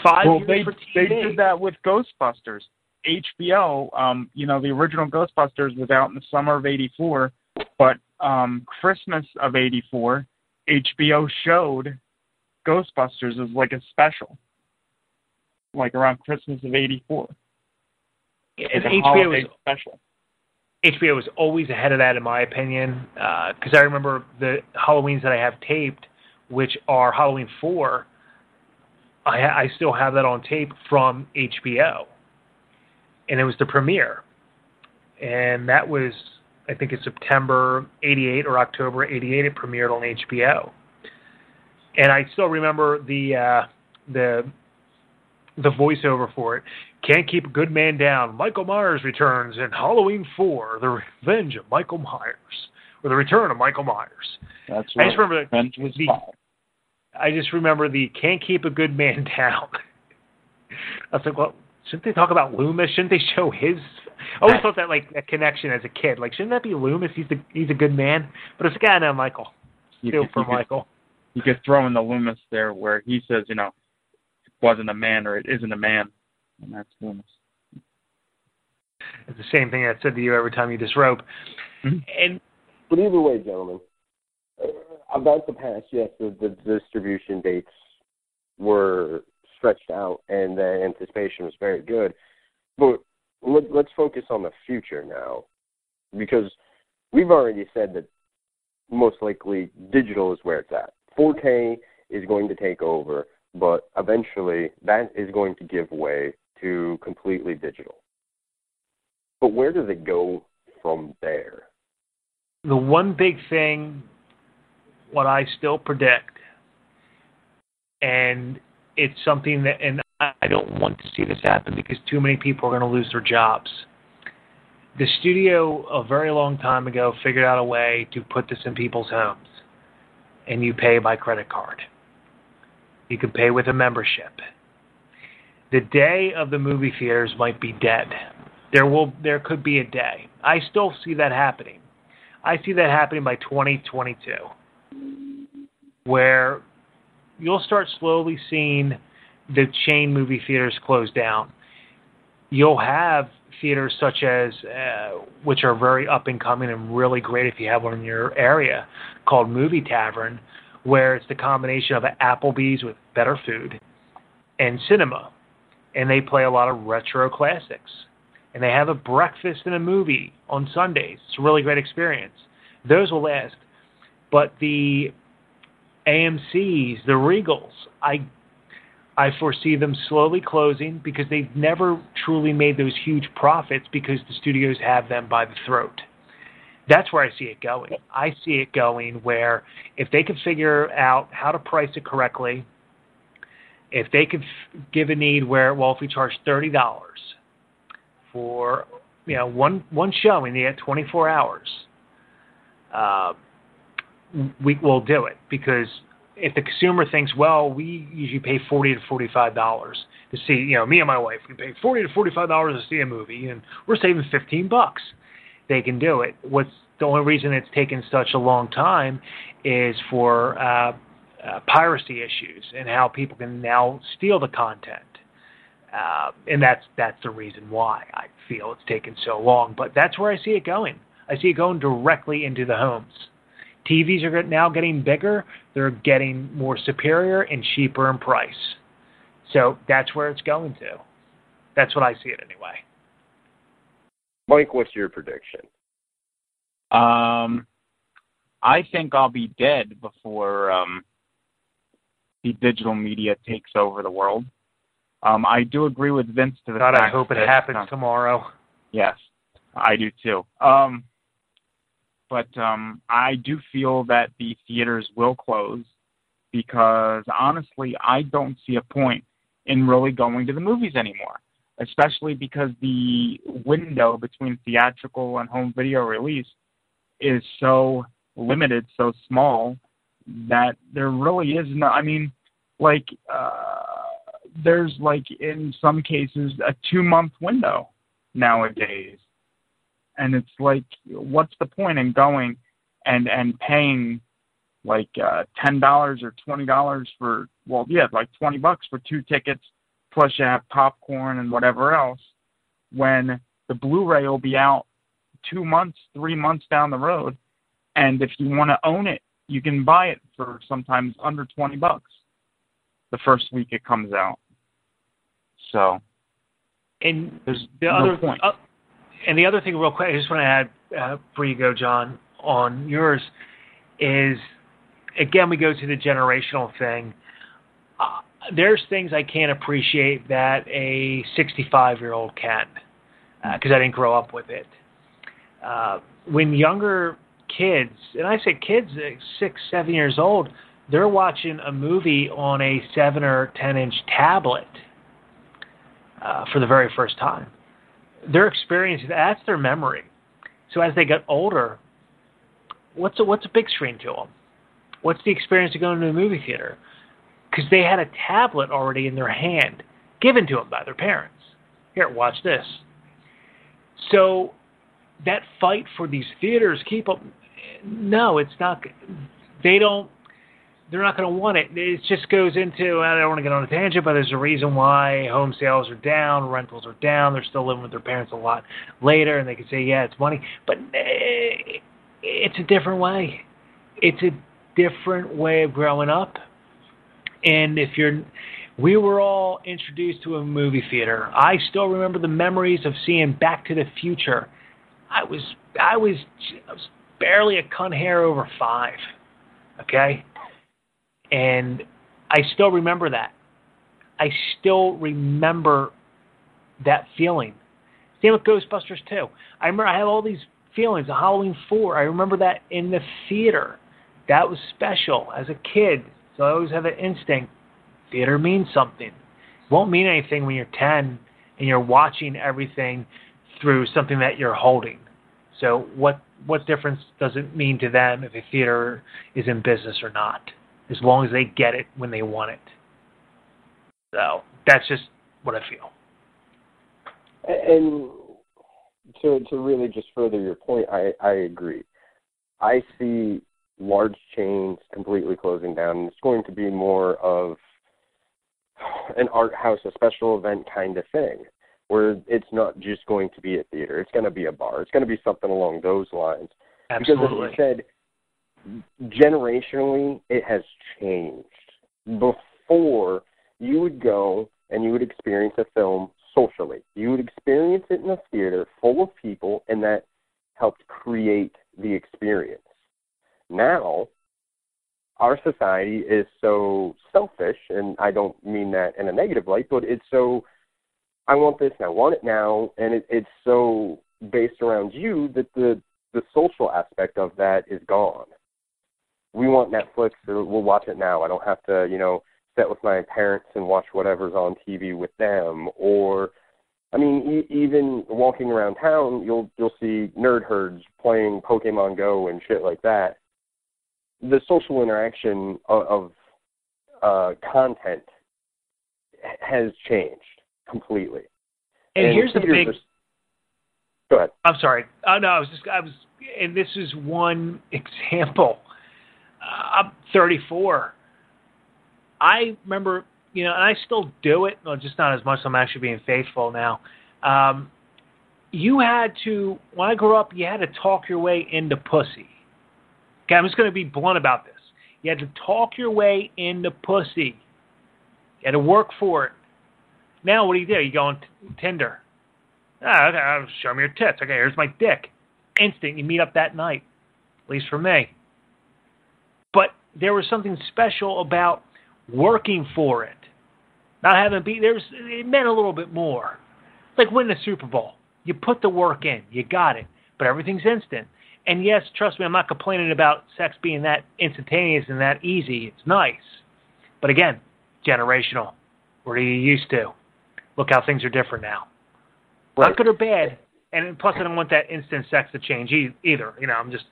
Five well, years they, for they did that with Ghostbusters. HBO, um, you know, the original Ghostbusters was out in the summer of 84, but um, Christmas of 84, HBO showed Ghostbusters as like a special, like around Christmas of 84. It's a HBO was special. HBO was always ahead of that, in my opinion, because I remember the Halloweens that I have taped, which are Halloween four. I I still have that on tape from HBO, and it was the premiere, and that was I think it's September '88 or October '88. It premiered on HBO, and I still remember the uh, the the voiceover for it. Can't keep a good man down. Michael Myers returns in Halloween 4, The Revenge of Michael Myers, or The Return of Michael Myers. That's I just remember the, the- I just remember the can't keep a good man down. I was like, well, shouldn't they talk about Loomis? Shouldn't they show his? I always thought that like that connection as a kid. Like, shouldn't that be Loomis? He's the he's a good man, but it's a guy named Michael. You Still could- for you could- Michael. You could throw in the Loomis there where he says, you know, it wasn't a man or it isn't a man, and that's Loomis. It's the same thing I said to you every time you disrobe. Mhm. And But either way, gentlemen, uh, about the past, yes, the, the distribution dates were stretched out, and the anticipation was very good. But let, let's focus on the future now, because we've already said that most likely digital is where it's at. 4K is going to take over. but eventually that is going to give way to completely digital. But where does it go from there? The one big thing, what I still predict, and it's something that, and I don't want to see this happen because too many people are going to lose their jobs. The studio, a very long time ago, figured out a way to put this in people's homes, and you pay by credit card. You can pay with a membership. The day of the movie theaters might be dead. There will, there could be a day. I still see that happening. I see that happening by 2022, where you'll start slowly seeing the chain movie theaters close down. You'll have theaters such as, uh, which are very up and coming and really great if you have one in your area, called Movie Tavern, where it's the combination of Applebee's with better food and cinema. And they play a lot of retro classics. And they have a breakfast and a movie on Sundays. It's a really great experience. Those will last. But the AMC's, the Regals, I I foresee them slowly closing because they've never truly made those huge profits because the studios have them by the throat. That's where I see it going. I see it going where if they could figure out how to price it correctly, if they could f- give a need where, well, if we charge thirty dollars for you know one one showing, they get twenty four hours. Uh, we will do it because if the consumer thinks, well, we usually pay forty to forty-five dollars to see, you know, me and my wife, we pay forty to forty-five dollars to see a movie, and we're saving fifteen bucks. They can do it. What's the only reason it's taken such a long time is for uh, uh, piracy issues and how people can now steal the content. Uh, and that's that's the reason why I feel it's taken so long. But that's where I see it going. I see it going directly into the homes. TVs are now getting bigger, they're getting more superior and cheaper in price. So that's where it's going to. That's what I see it anyway. Mike, what's your prediction? Um, I think I'll be dead before um, the digital media takes over the world. Um, I do agree with Vince to the God, fact I hope it that, happens um, tomorrow. Yes, I do too. Um, but um, I do feel that the theaters will close because honestly, I don't see a point in really going to the movies anymore, especially because the window between theatrical and home video release is so limited, so small that there really is no. I mean, like uh, there's like in some cases a two month window nowadays and it's like what's the point in going and and paying like uh ten dollars or twenty dollars for well yeah like twenty bucks for two tickets plus you have popcorn and whatever else when the blu-ray will be out two months three months down the road and if you want to own it you can buy it for sometimes under twenty bucks the first week it comes out so and there's the no other point. Uh, and the other thing, real quick, I just want to add uh, before you go, John, on yours is again we go to the generational thing. Uh, there's things I can't appreciate that a 65 year old can because uh, I didn't grow up with it. Uh, when younger kids, and I say kids, uh, six, seven years old, they're watching a movie on a seven or ten inch tablet uh, for the very first time. Their experience, that's their memory. So as they get older, what's a, what's a big screen to them? What's the experience of going to a movie theater? Because they had a tablet already in their hand, given to them by their parents. Here, watch this. So that fight for these theaters, keep them. No, it's not. They don't they're not going to want it. It just goes into I don't want to get on a tangent, but there's a reason why home sales are down, rentals are down. They're still living with their parents a lot later, and they can say, yeah, it's money, but eh, it's a different way. It's a different way of growing up. And if you're, we were all introduced to a movie theater. I still remember the memories of seeing Back to the Future. I was, I was, I was barely a cunt hair over five. Okay and I still remember that. I still remember that feeling. Same with Ghostbusters too. I remember I have all these feelings. The Halloween Four. I remember that in the theater. That was special as a kid. So I always have an instinct. Theater means something. It won't mean anything when you're 10 and you're watching everything through something that you're holding. So what what difference does it mean to them if a theater is in business or not? As long as they get it when they want it. So that's just what I feel. And to to really just further your point, I I agree. I see large chains completely closing down. It's going to be more of an art house, a special event kind of thing, where it's not just going to be a theater. It's going to be a bar. It's going to be something along those lines. Absolutely. Because as you said, generationally, it has changed. Before, you would go and you would experience a film socially. You would experience it in a theater full of people, and that helped create the experience. Now, our society is so selfish, and I don't mean that in a negative light, but it's so I want this and I want it now, and it, it's so based around you that the the social aspect of that is gone. We want Netflix, we'll watch it now. I don't have to, you know, sit with my parents and watch whatever's on TV with them. Or, I mean, e- even walking around town, you'll you'll see nerd herds playing Pokemon Go and shit like that. The social interaction of, of uh, content has changed completely. And, here's the big. Go ahead. I'm sorry. Oh no, I was just I was, and this is one example. I'm 34. I remember, you know, and I still do it, well, just not as much. I'm actually being faithful now. Um, you had to, when I grew up, you had to talk your way into pussy. Okay, I'm just going to be blunt about this. You had to talk your way into pussy. You had to work for it. Now, what do you do? You go on t- Tinder. Ah, okay, show me your tits. Okay, here's my dick. Instant. You meet up that night. At least for me. But there was something special about working for it. Not having be there's it meant a little bit more. Like winning the Super Bowl. You put the work in, you got it. But everything's instant. And yes, trust me, I'm not complaining about sex being that instantaneous and that easy. It's nice. But again, generational. What are you used to? Look how things are different now. Not good or bad. And plus, I don't want that instant sex to change either. You know, I'm just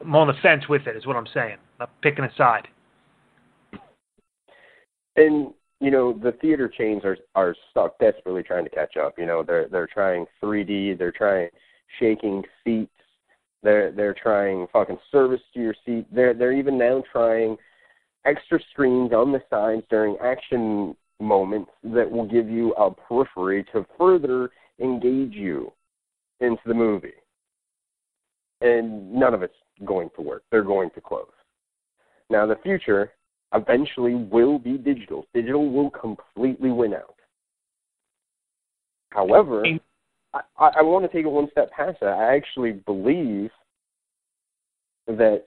I'm on the fence with it. Is what I'm saying. Not picking a side. and you know the theater chains are are stuck desperately trying to catch up. You know they're they're trying 3d they're trying shaking seats they're they're trying fucking service to your seat. They're they're even now trying extra screens on the sides during action moments that will give you a periphery to further engage you into the movie. And none of it's going to work. They're going to close now the future eventually will be digital. Digital will completely win out. However, I, I, want to take it one step past that. I actually believe that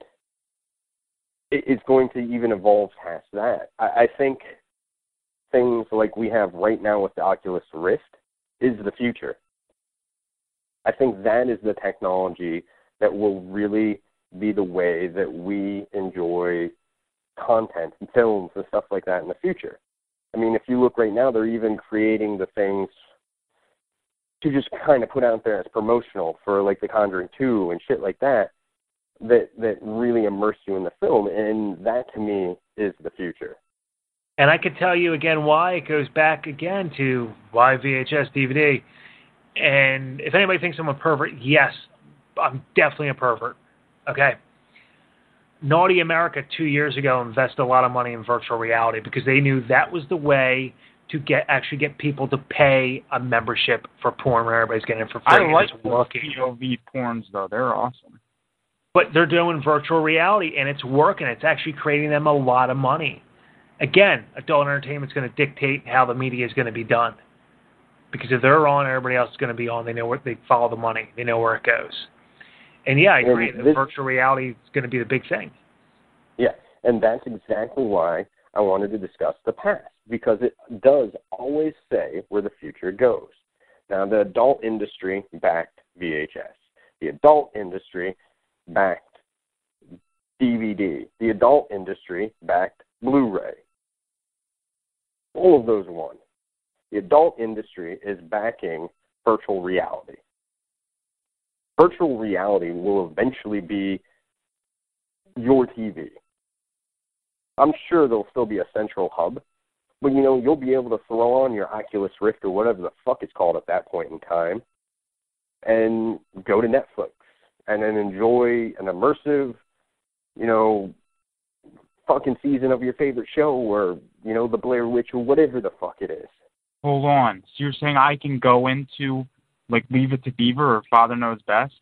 it's going to even evolve past that. I, I think things like we have right now with the Oculus Rift is the future. I think that is the technology that will really be the way that we enjoy content and films and stuff like that in the future. I mean, if you look right now, they're even creating the things to just kind of put out there as promotional for like The Conjuring 2 and shit like that that that really immerse you in the film and that to me is the future. And I could tell you again why it goes back again to why VHS DVD. And if anybody thinks I'm a pervert, yes, I'm definitely a pervert. Okay. Naughty America two years ago invested a lot of money in virtual reality because they knew that was the way to get actually get people to pay a membership for porn where everybody's getting it for free. I like. POV porns though; they're awesome. But they're doing virtual reality and it's working. It's actually creating them a lot of money. Again, adult entertainment's going to dictate how the media is going to be done. Because if they're on, everybody else is going to be on. They know where they follow the money. They know where it goes. And yeah, I And agree. this- virtual reality is going to be the big thing. Yeah, and that's exactly why I wanted to discuss the past because it does always say where the future goes. Now, the adult industry backed VHS. The adult industry backed DVD. The adult industry backed Blu-ray. All of those won. The adult industry is backing virtual reality. Virtual reality will eventually be your TV. I'm sure there'll still be a central hub, but you know, you'll be able to throw on your Oculus Rift or whatever the fuck it's called at that point in time and go to Netflix and then enjoy an immersive, you know, fucking season of your favorite show or, you know, the Blair Witch or whatever the fuck it is. Hold on. So you're saying I can go into like Leave It to Beaver or Father Knows Best?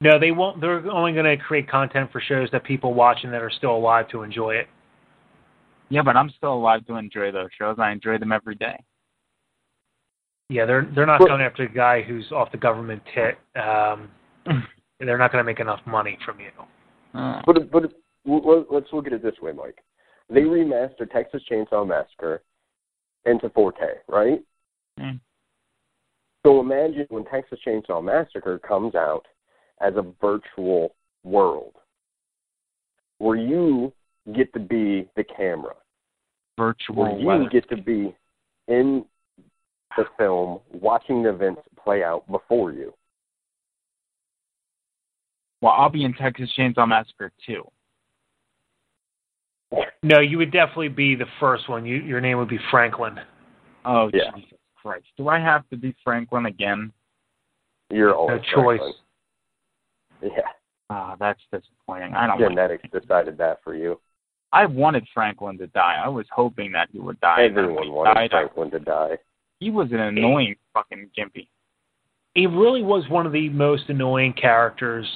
No, they won't. They're only going to create content for shows that people watching that are still alive to enjoy it. Yeah, but I'm still alive to enjoy those shows. I enjoy them every day. Yeah, they're they're not going after a guy who's off the government tit. Um, they're not going to make enough money from you. Uh, But but let's look at it this way, Mike. They remastered Texas Chainsaw Massacre into 4K, right? Mm. So imagine when Texas Chainsaw Massacre comes out as a virtual world where you get to be the camera, virtual where you weather. get to be in the film watching the events play out before you. Well, I'll be in Texas Chainsaw Massacre too. No, you would definitely be the first one. You, your name would be Franklin. Oh Yeah. Jesus Christ! Do I have to be Franklin again? You're No always choice. Franklin. Yeah, Ah, that's disappointing. I don't. like genetics decided that for you. I wanted Franklin to die. I was hoping that he would die. and then when Everyone he wanted died, Franklin to die. He was an annoying fucking gimpy. He really was one of the most annoying characters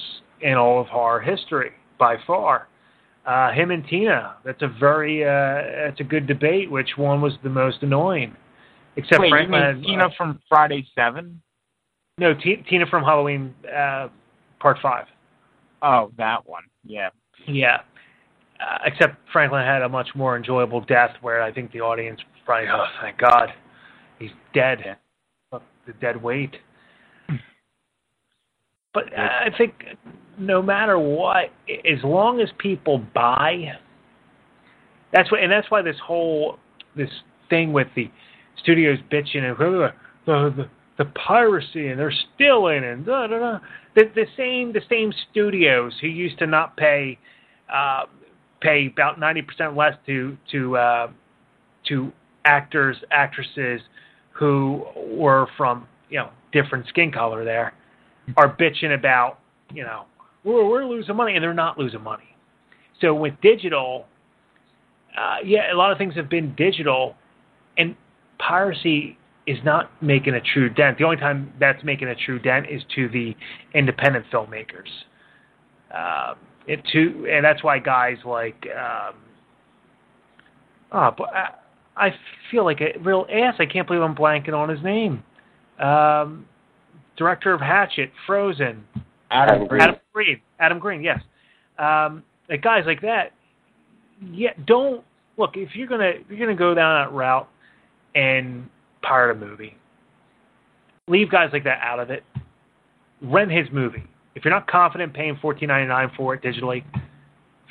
in all of horror history by far. Uh, him and Tina. That's a very uh, that's a good debate. Which one was the most annoying? Except Wait, you Franklin. mean had- Tina from Friday Seven? no, T- Tina from Halloween uh, Part Five. Oh, that one. Yeah. Yeah. Uh, except Franklin had a much more enjoyable death where I think the audience probably, oh, thank God, he's dead. Look, the dead weight. But uh, I think no matter what, as long as people buy, that's what, and that's why this whole this thing with the studios bitching and "Oh, the the, the piracy and they're stealing and da da da. The, the same the same studios who used to not pay uh, pay about ninety percent less to to uh, to actors actresses who were from you know different skin color there are bitching about you know we're we're losing money and they're not losing money. So with digital, uh, yeah, a lot of things have been digital, and piracy is not making a true dent. The only time that's making a true dent is to the independent filmmakers. Uh, it to and that's why guys like um, oh, but I, I feel like a real ass. I can't believe I'm blanking on his name. Um, director of Hatchet, Frozen, Adam Green. Adam Green. Adam Green, yes. Um, like guys like that. Yeah, don't look if you're gonna if you're gonna go down that route and pirate a movie. Leave guys like that out of it. Rent his movie. If you're not confident paying fourteen ninety nine for it digitally,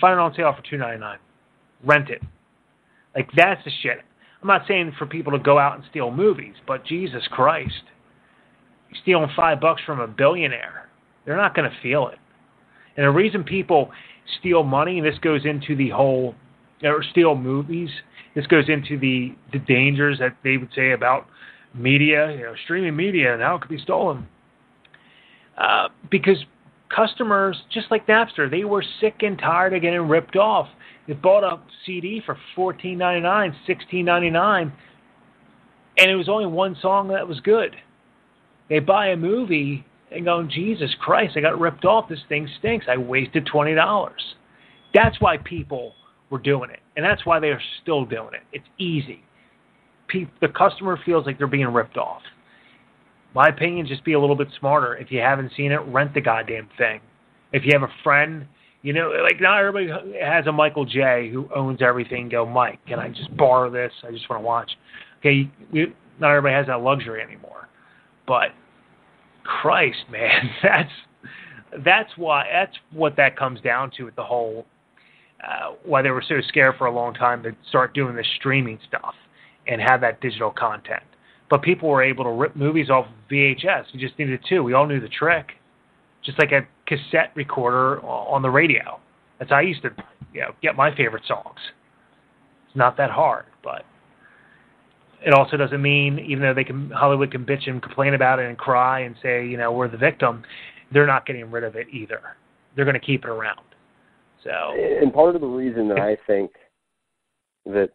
find it on sale for two ninety nine. Rent it. Like that's the shit. I'm not saying for people to go out and steal movies, but Jesus Christ, stealing five bucks from a billionaire. They're not going to feel it. And the reason people steal money, and this goes into the whole, or steal movies, this goes into the the dangers that they would say about media, you know, streaming media, and how it could be stolen. Uh, because customers, just like Napster, they were sick and tired of getting ripped off. They bought a CD for fourteen ninety nine, sixteen ninety nine, and it was only one song that was good. They buy a movie and go, Jesus Christ, I got ripped off. This thing stinks. I wasted twenty dollars. That's why people were doing it, and that's why they are still doing it. It's easy. Pe- the customer feels like they're being ripped off. My opinion, just be a little bit smarter. If you haven't seen it, rent the goddamn thing. If you have a friend You know, like not everybody has a Michael J who owns everything. Go, Mike, can I just borrow this? I just want to watch. Okay, you, not everybody has that luxury anymore. But Christ, man, that's that's why that's what that comes down to with the whole uh, why they were so scared for a long time to start doing the streaming stuff and have that digital content. But people were able to rip movies off VHS. We just needed two. We all knew the trick. Just like a cassette recorder on the radio. That's how I used to you know, get my favorite songs. It's not that hard, but it also doesn't mean even though they can Hollywood can bitch and complain about it and cry and say, you know, we're the victim, they're not getting rid of it either. They're going to keep it around. So And part of the reason that I think that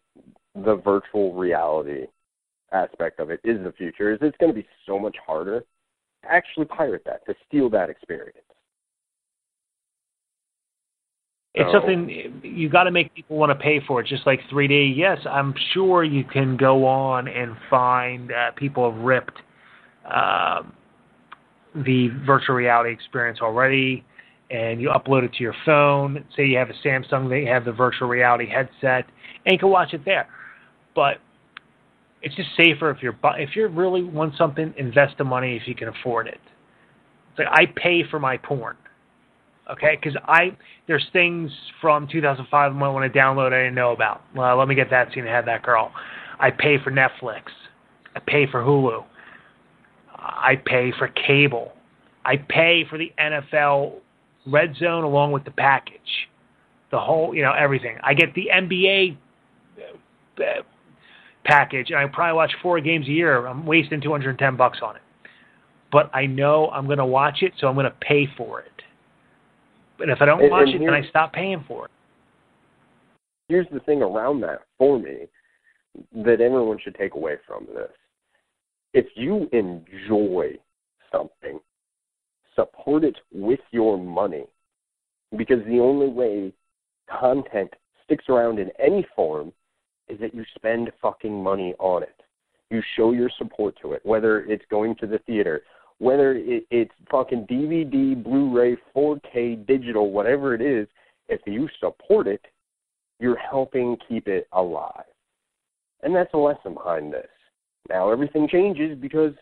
the virtual reality aspect of it is the future is it's going to be so much harder to actually pirate that, to steal that experience. It's So- something you got to make people want to pay for it, just like 3D. Yes, I'm sure you can go on and find uh, people have ripped um, the virtual reality experience already, and you upload it to your phone. Say you have a Samsung, they have the virtual reality headset, and you can watch it there. But it's just safer if you're if you really want something, invest the money if you can afford it. It's like I pay for my porn okay? Because I there's things from 2005 I might want to download I didn't know about. Well, let me get that scene and have that girl. I pay for Netflix. I pay for Hulu. I pay for cable. I pay for the NFL Red Zone along with the package, the whole you know everything. I get the NBA uh, package, and I probably watch four games a year. I'm wasting 210 bucks on it, but I know I'm going to watch it, so I'm going to pay for it. And if I don't And- watch and it, then I stop paying for it. here's the thing around that for me that everyone should take away from this. If you enjoy something, support it with your money. Because the only way content sticks around in any form is that you spend fucking money on it. You show your support to it, whether it's going to the theater, whether it, it's fucking DVD, Blu-ray, 4K, digital, whatever it is. If you support it, you're helping keep it alive. And that's the lesson behind this. Now everything changes because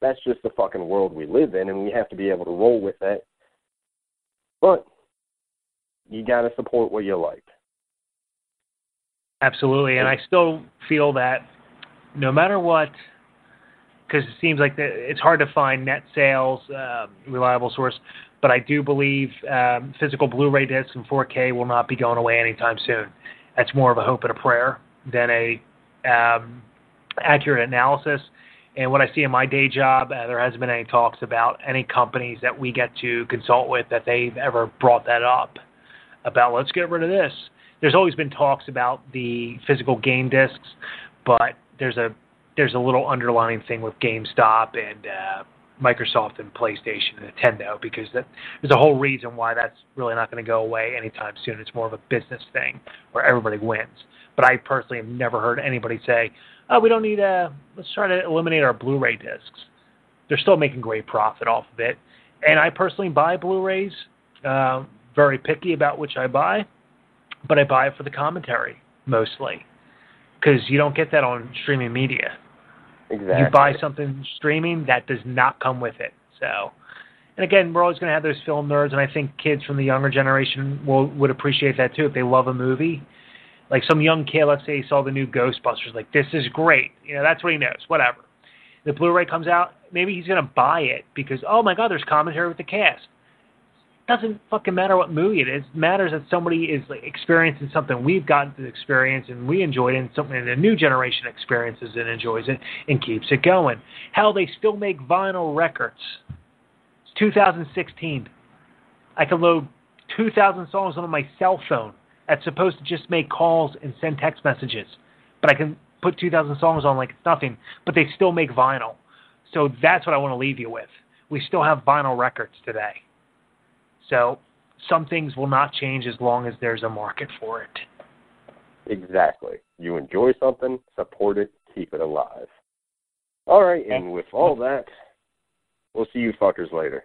that's just the fucking world we live in and we have to be able to roll with it. But you gotta support what you like. Absolutely, and I still feel that no matter what, because it seems like the, it's hard to find net sales, uh, reliable source, but I do believe um, physical Blu-ray discs and 4K will not be going away anytime soon. That's more of a hope and a prayer than a um, accurate analysis. And what I see in my day job, uh, there hasn't been any talks about any companies that we get to consult with that they've ever brought that up about let's get rid of this. There's always been talks about the physical game discs, but there's a there's a little underlying thing with GameStop and uh, Microsoft and PlayStation and Nintendo because that, there's a whole reason why that's really not going to go away anytime soon. It's more of a business thing where everybody wins. But I personally have never heard anybody say, "Oh, we don't need a let's try to eliminate our Blu-ray discs. They're still making great profit off of it, and I personally buy Blu-rays. Uh, very picky about which I buy, but I buy it for the commentary mostly because you don't get that on streaming media. Exactly. You buy something streaming that does not come with it. So, and again, we're always going to have those film nerds, and I think kids from the younger generation will would appreciate that too if they love a movie. Like some young kid, let's say he saw the new Ghostbusters, like this is great. You know, that's what he knows. Whatever. The Blu-ray comes out, maybe he's to buy it because oh my god, there's commentary with the cast. Doesn't fucking matter what movie it is. It matters that somebody is like experiencing something we've gotten to experience and we enjoyed it, and something the new generation experiences and enjoys it and keeps it going. Hell, they still make vinyl records. It's 2016. I can load 2,000 songs on my cell phone that's supposed to just make calls and send text messages, but I can put 2,000 songs on like it's nothing. But they still make vinyl, so that's what I want to leave you with. We still have vinyl records today. So some things will not change as long as there's a market for it. Exactly. You enjoy something, support it, keep it alive. All right, and with all that, we'll see you fuckers later.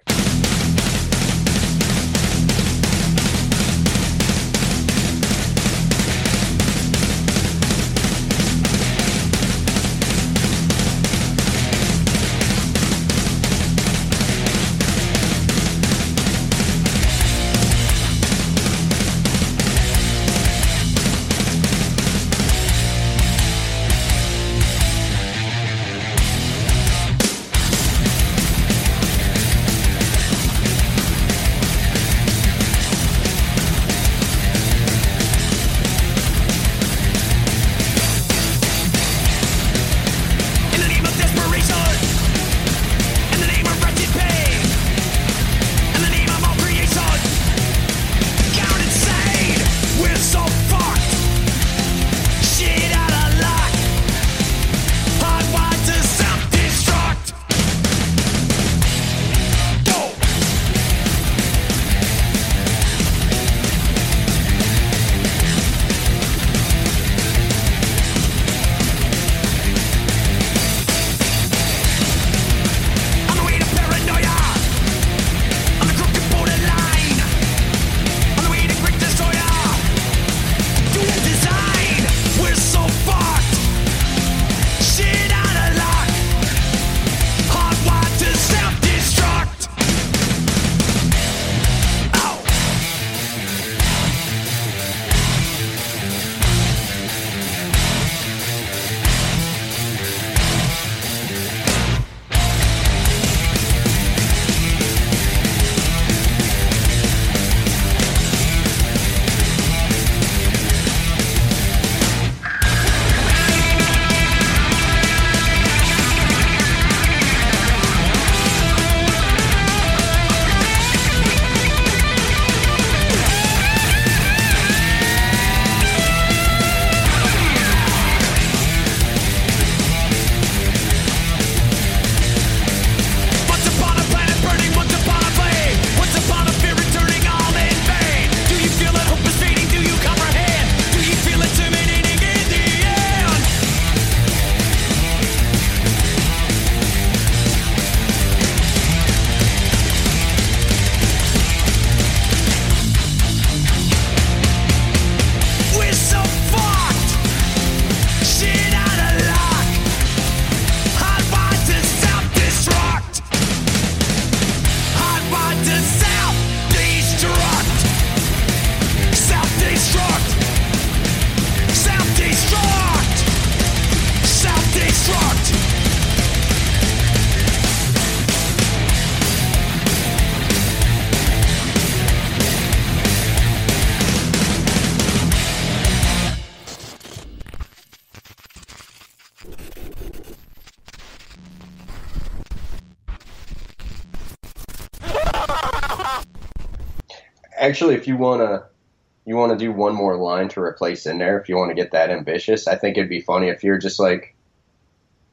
Actually, if you wanna you wanna do one more line to replace in there, if you want to get that ambitious, I think it'd be funny if you're just like,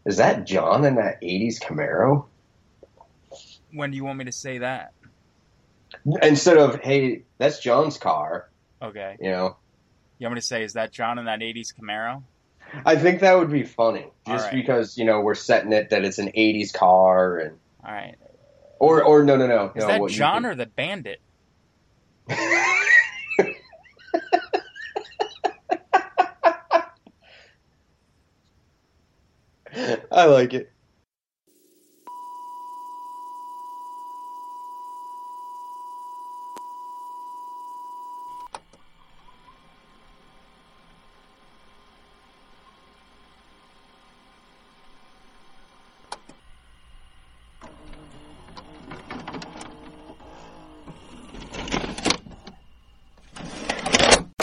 is that John in that '80s Camaro? When do you want me to say that? Instead of hey, that's John's car. Okay. You know, You want me to say, is that John in that 80s Camaro? I think that would be funny, just right. because you know we're setting it that it's an '80s car, and All right. or or no no no, Is no, that John or the bandit? I like it.